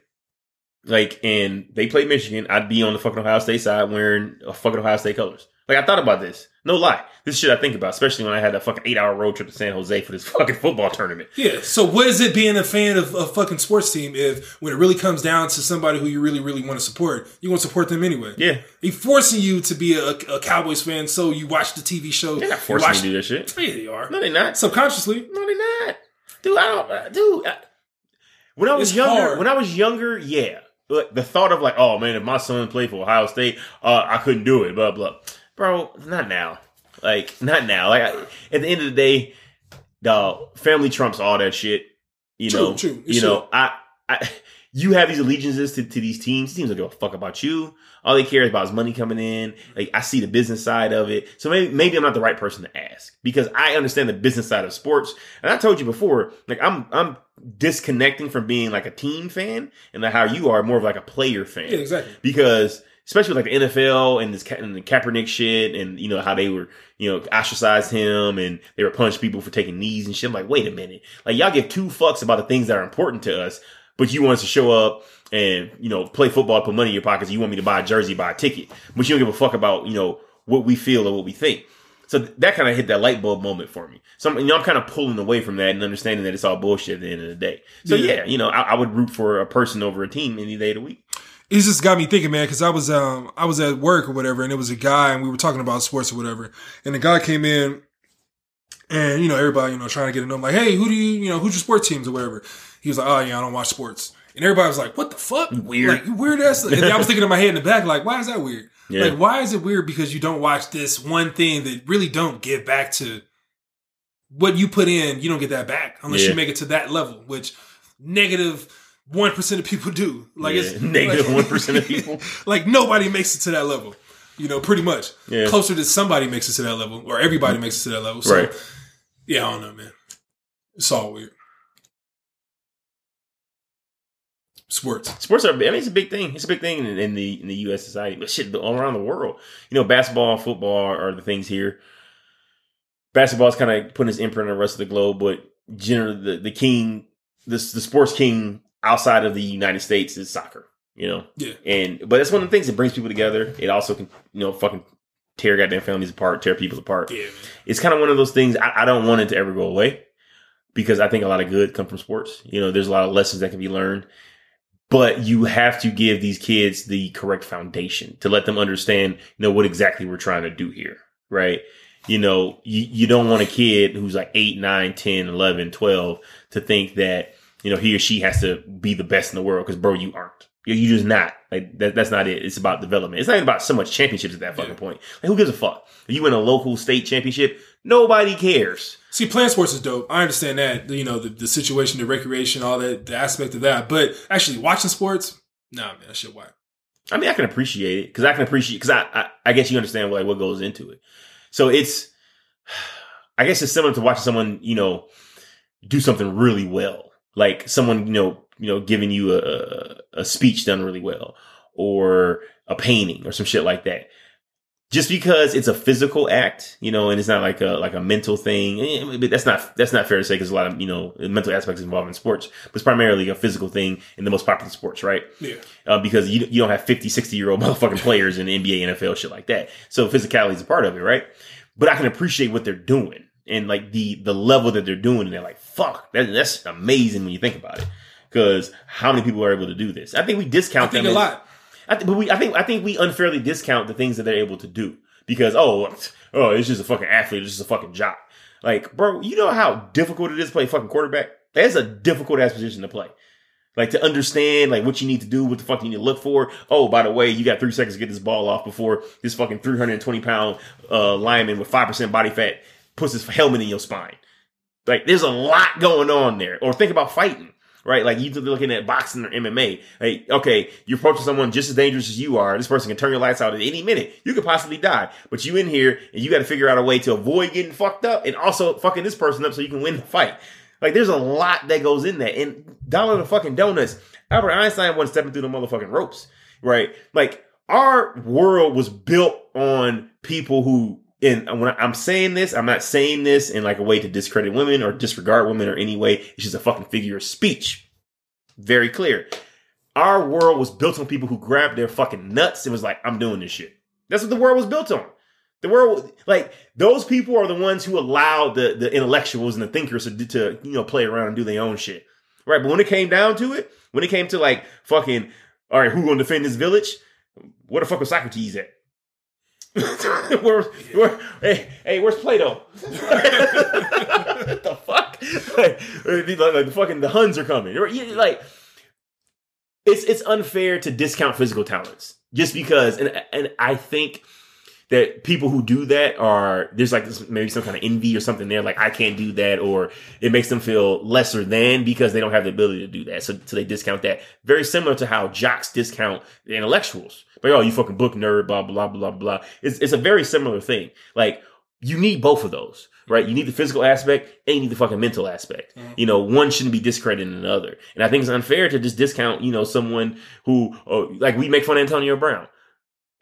like, and they played Michigan, I'd be on the fucking Ohio State side wearing a fucking Ohio State colors. Like I thought about this. No lie. This shit I think about, especially when I had a fucking eight hour road trip to San Jose for this [LAUGHS] fucking football tournament. Yeah. So what is it being a fan of a fucking sports team if when it really comes down to somebody who you really, really want to support, you want to support them anyway? Yeah. They forcing you to be a, a Cowboys fan so you watch the TV show. They're not forcing me watch- to do that shit. Yeah, they are. No, they're not. Subconsciously. No, they're not. Dude, I don't, uh, dude. I, when I was It's younger, hard. when I was younger, yeah. Like, the thought of like, oh man, if my son played for Ohio State, uh, I couldn't do it. Blah blah. Bro, not now. Like, not now. Like, I, at the end of the day, dog, family trumps all that shit. You True, know, true. You know, I, I, you have these allegiances to, to these teams. Teams don't give a fuck about you. All they care about is money coming in. Like I see the business side of it. So maybe maybe I'm not the right person to ask because I understand the business side of sports. And I told you before, like I'm I'm disconnecting from being like a team fan and like how you are more of like a player fan. Yeah, exactly. Because especially with like the NFL and this and the Kaepernick shit and you know how they were you know ostracized him and they were punching people for taking knees and shit. I'm like, wait a minute, like y'all give two fucks about the things that are important to us, but you want us to show up and you know play football, put money in your pockets. You want me to buy a jersey, buy a ticket, but you don't give a fuck about you know what we feel or what we think. So that kind of hit that light bulb moment for me. So I'm, you know, I'm kind of pulling away from that and understanding that it's all bullshit at the end of the day. So Yeah. yeah, you know, I, I would root for a person over a team any day of the week. it just got me thinking, man, because I was um I was at work or whatever, and it was a guy, and we were talking about sports or whatever, and the guy came in, and you know everybody you know trying to get to know him, like, hey, who do you you know who's your sports teams or whatever. He was like, oh yeah, I don't watch sports, and everybody was like, what the fuck, Weird. like weird ass. And I was thinking in my head in the back, like, why is that weird? Yeah. Like, why is it weird because you don't watch this one thing that really don't give back to what you put in? You don't get that back unless Yeah. you make it to that level, which negative. One percent of people do. Like Yeah, it's negative like- 1% of [LAUGHS] people. like nobody makes it to that level. You know, pretty much. Yeah. Closer to somebody makes it to that level, or everybody mm-hmm. makes it to that level. So, Right. yeah, I don't know, man. It's all weird. Sports. Sports are, I mean, it's a big thing. It's a big thing in, in the in the U.S. society, but shit, all around the world. You know, basketball, football are the things here. Basketball is kind of putting its imprint on the rest of the globe, but generally, the the king, this the sports king outside of the United States is soccer. You know, Yeah. and but that's one of the things that brings people together. It also can, you know, fucking tear goddamn families apart, tear people apart. Yeah, it's kind of one of those things I, I don't want it to ever go away because I think a lot of good come from sports. You know, there's a lot of lessons that can be learned, but you have to give these kids the correct foundation to let them understand, you know, what exactly we're trying to do here. Right. You know, you, you don't want a kid who's like 8, 9, 10, 11, 12 to think that, you know, he or she has to be the best in the world because, bro, you aren't. You you just not. Like that, that's not it. It's about development. It's not even about so much championships at that fucking Yeah. point. Like who gives a fuck? If you win a local state championship, nobody cares. See, playing sports is dope. I understand that. You know, the, the situation, the recreation, all that, the aspect of that. But actually, watching sports, nah, man, that shit whack. I mean, I can appreciate it because I can appreciate because I, I I guess you understand like what goes into it. So it's, [SIGHS] I guess it's similar to watching someone you know do something really well, like someone you know you know giving you a a, speech done really well, or a painting or some shit like that. Just because it's a physical act, you know, and it's not like a like a mental thing. eh, But that's not that's not fair to say because a lot of you know mental aspects involved in sports, but it's primarily a physical thing in the most popular sports, right? Yeah. uh, because you, you don't have 50, 60 year old [LAUGHS] motherfucking players in the NBA, NFL, shit like that. So physicality is a part of it, right? But I can appreciate what they're doing and like the the level that they're doing. And they're like, fuck, that, that's amazing when you think about it. Because how many people are able to do this? I think we I discount think them. a as- lot. I th- but we, I think, I think we unfairly discount the things that they're able to do because oh, [LAUGHS] oh, it's just a fucking athlete, it's just a fucking job. Like, bro, you know how difficult it is to play fucking quarterback. That's a difficult ass position to play. Like to understand like what you need to do, what the fuck you need to look for. Oh, by the way, you got three seconds to get this ball off before this fucking 320 pound uh, lineman with five percent body fat puts his helmet in your spine. Like there's a lot going on there. Or think about fighting, right? Like you're looking at boxing or MMA. Like, okay, you're approaching someone just as dangerous as you are. This person can turn your lights out at any minute. You could possibly die. But you in here and you got to figure out a way to avoid getting fucked up and also fucking this person up so you can win the fight. Like there's a lot that goes in that. And dollar the fucking donuts. Albert Einstein wasn't stepping through the motherfucking ropes, right? Like our world was built on people who and when I'm saying this, I'm not saying this in like a way to discredit women or disregard women or any way. It's just a fucking figure of speech. Very clear. Our world was built on people who grabbed their fucking nuts and was like, I'm doing this shit. That's what the world was built on. The world, like those people are the ones who allowed the, the intellectuals and the thinkers to, to, you know, play around and do their own shit. Right. But when it came down to it, when it came to like fucking, all right, who gonna defend this village? Where the fuck was Socrates at? [LAUGHS] where, where, hey, hey, where's Plato? [LAUGHS] what the fuck? Like, like, like the fucking the Huns are coming. Like, it's it's unfair to discount physical talents just because, and and I think that people who do that are there's like this, maybe some kind of envy or something there like i can't do that or it makes them feel lesser than because they don't have the ability to do that. So, so they discount that. Very similar to how jocks discount the intellectuals. Like oh you fucking book nerd blah blah blah blah blah. it's, it's a very similar thing. Like you need both of those right? You need the physical aspect and you need the fucking mental aspect. Mm-hmm. You know one shouldn't be discrediting another. And i think it's unfair to just discount you know someone who oh, like we make fun of antonio brown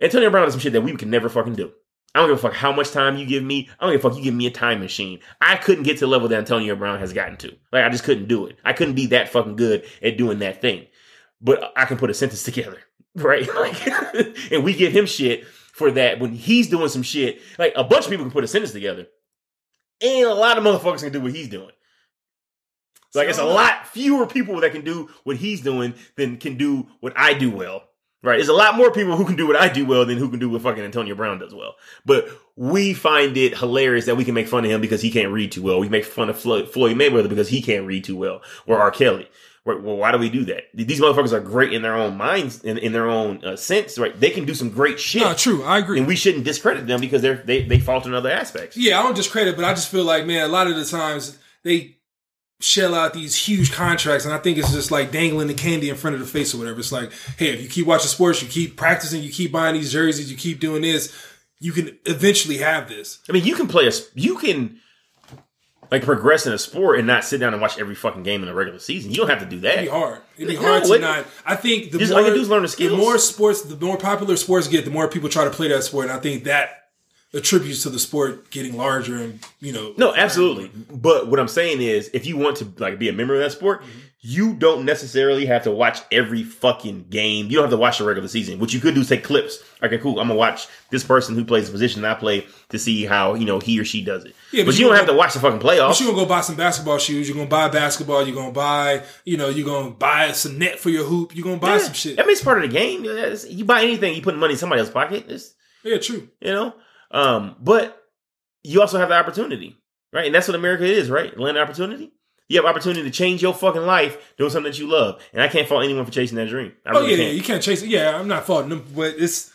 Antonio Brown does some shit that we can never fucking do. I don't give a fuck how much time you give me. I don't give a fuck you give me a time machine. I couldn't get to the level that Antonio Brown has gotten to. Like I just couldn't do it. I couldn't be that fucking good at doing that thing. But I can put a sentence together, [LAUGHS] right? Like, [LAUGHS] and we give him shit for that when he's doing some shit. Like a bunch of people can put a sentence together, and a lot of motherfuckers can do what he's doing. So like it's a lot fewer people that can do what he's doing than can do what I do well. Right. There's a lot more people who can do what I do well than who can do what fucking Antonio Brown does well. But we find it hilarious that we can make fun of him because he can't read too well. We make fun of Floyd, Mayweather because he can't read too well. Or R. Kelly. Right, Well, why do we do that? These motherfuckers are great in their own minds, in, in their own uh, sense, right? They can do some great shit. No, true. I agree. And we shouldn't discredit them because they're, they, they falter in other aspects. Yeah, I don't discredit, but I just feel like, man, a lot of the times they shell out these huge contracts, and I think it's just like dangling the candy in front of the face or whatever. It's like, hey, if you keep watching sports, you keep practicing, you keep buying these jerseys, you keep doing this, you can eventually have this. I mean, you can play a, you can like progress in a sport and not sit down and watch every fucking game in the regular season. You don't have to do that. It'd be hard. It'd be No, hard to it- not. I think the Just more all you do is learn the skills. more sports, the more popular sports get, the more people try to play that sport, and I think that attributes to the sport getting larger and you know. No, absolutely. But what I'm saying is, if you want to like be a member of that sport, mm-hmm. you don't necessarily have to watch every fucking game. You don't have to watch the regular season. What you could do is take clips. Okay, cool. I'm gonna watch this person who plays the position I play to see how you know he or she does it. Yeah, but, but you you don't don't have to watch the fucking But playoffs. you're gonna go buy some basketball shoes. You're gonna buy basketball. You're gonna buy, you know, you're gonna buy some net for your hoop. You're gonna buy Yeah. some shit. that makes part of the game. You buy anything, you put money in somebody else's pocket. It's, Yeah, true. you know. Um, but you also have the opportunity, right? And that's what America is, right? Land opportunity. You have opportunity to change your fucking life doing something that you love, and I can't fault anyone for chasing that dream. I Oh really yeah, yeah, can't. you can't chase it. Yeah, I'm not faulting them, but it's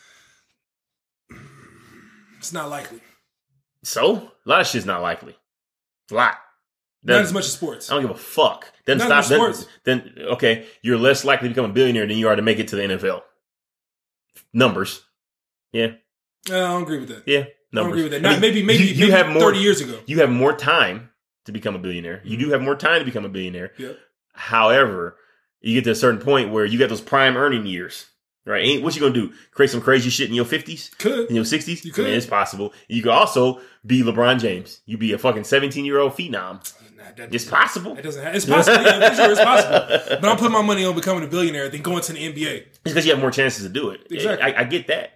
it's not likely. So a lot of shit's not likely. A lot. Not Doesn't- as much as sports. I don't give a fuck. Then Not stop. Then, then okay, you're less likely to become a billionaire than you are to make it to the NFL. Numbers. Yeah, I don't agree with that. yeah. I don't agree with that. I mean, maybe maybe you, you maybe have more. thirty years ago. You have more time to become a billionaire. You mm-hmm. do have more time to become a billionaire. Yep. However, you get to a certain point where you got those prime earning years, right? Ain't what you gonna do? Create some crazy shit in your fifties, Could in your sixties? You could. it's possible. You could also be LeBron James. You be a fucking seventeen year old phenom. Nah, that, It's possible. It doesn't. Have, it's possible. Yeah, sure, it's possible. [LAUGHS] But I'm putting my money on becoming a billionaire than going to the NBA. It's because you have more chances to do it. Exactly. I, I get that.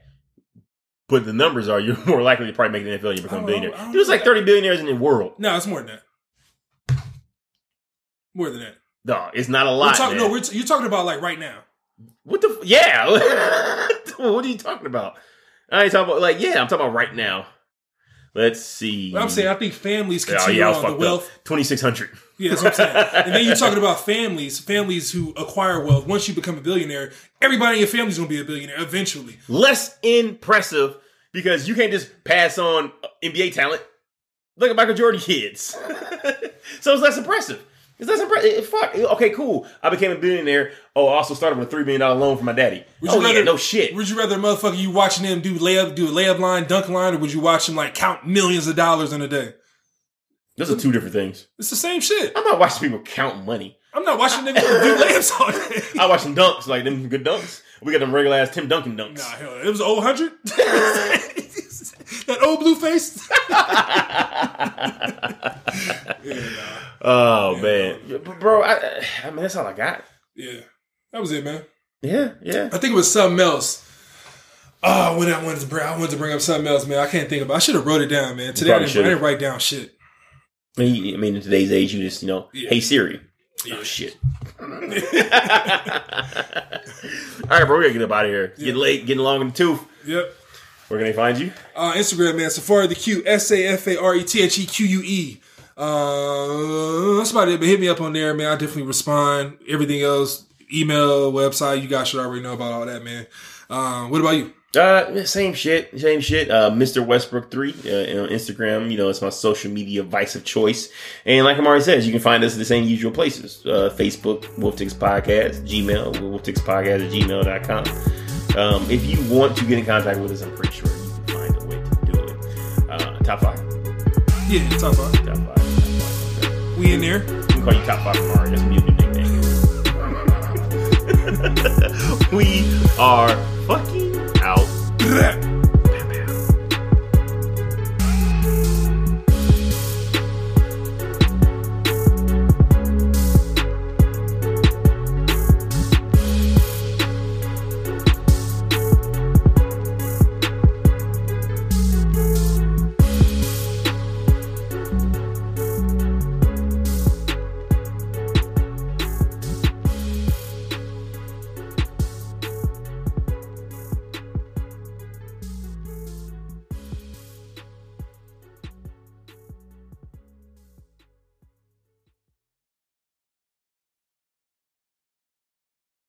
But the numbers are you're [LAUGHS] more likely to probably make the NFL you become a oh, don't- billionaire. There's like that. 30 billionaires in the world. No, it's more than that. More than that. Dog, it's not a lot. talking, no, we're, you're talking about like right now. what the? F- yeah. [LAUGHS] what are you talking about? I ain't talking about like yeah. I'm talking about right now. Let's see. But I'm saying I think families Oh continue yeah, I was on the wealth. 2600. Yeah, that's what I'm saying. and then you're talking about families, families who acquire wealth. Once you become a billionaire, everybody in your family's gonna be a billionaire eventually. Less impressive because you can't just pass on NBA talent. Look at Michael Jordan kids. [LAUGHS] so it's less impressive. It's less impressive. Eh, fuck. Eh, okay, cool. I became a billionaire. Oh, I also started with a three million dollar loan from my daddy. Would oh you yeah, rather- no shit. Would you rather motherfucker you watching them do layup, do a layup line, dunk line, or would you watch them like count millions of dollars in a day? Those are two different things. It's the same shit. I'm not watching people count money. I'm not watching them do [LAUGHS] layups all day. I watch some dunks, like them good dunks. We got them regular ass Tim Duncan dunks. Nah, hell, it was old hundred. [LAUGHS] that old blue face. [LAUGHS] Oh, yeah, nah. oh man, But, bro. I, I mean, that's all I got. yeah, that was it, man. Yeah, yeah. I think it was something else. Oh, when I wanted to bring, I wanted to bring up something else, man. I can't think about. It. I should have wrote it down, man. Today I didn't, I didn't write down shit. I mean, I mean, in today's age, you just you know, Yeah. hey Siri. Yeah. Oh shit. [LAUGHS] all right, bro. We gotta get up out of here. It's Getting late, getting long in the tooth. Yep. Where can they find you? Uh, Instagram, man. Safari the Q S A F A R E T H E Q U E. Uh, that's about it. But hit me up on there, man. I definitely respond. Everything else, email, website. You guys should already know about all that, man. Um, what about you? Uh, same shit, same shit. Uh, Mr. Westbrook three uh, on Instagram. You know, it's my social media vice of choice. And like Amari says, you can find us in the same usual places: uh, Facebook, Wolftix Podcast, Gmail, Podcast at gmail.com. Um, if you want to get in contact with us, I'm pretty sure you can find a way to do it. Uh, top five. Yeah, top five. Top five. Top five. We in there. We can call you Top Five Amari. That's gonna be a new nickname. [LAUGHS] [LAUGHS] we are fucking. Rap.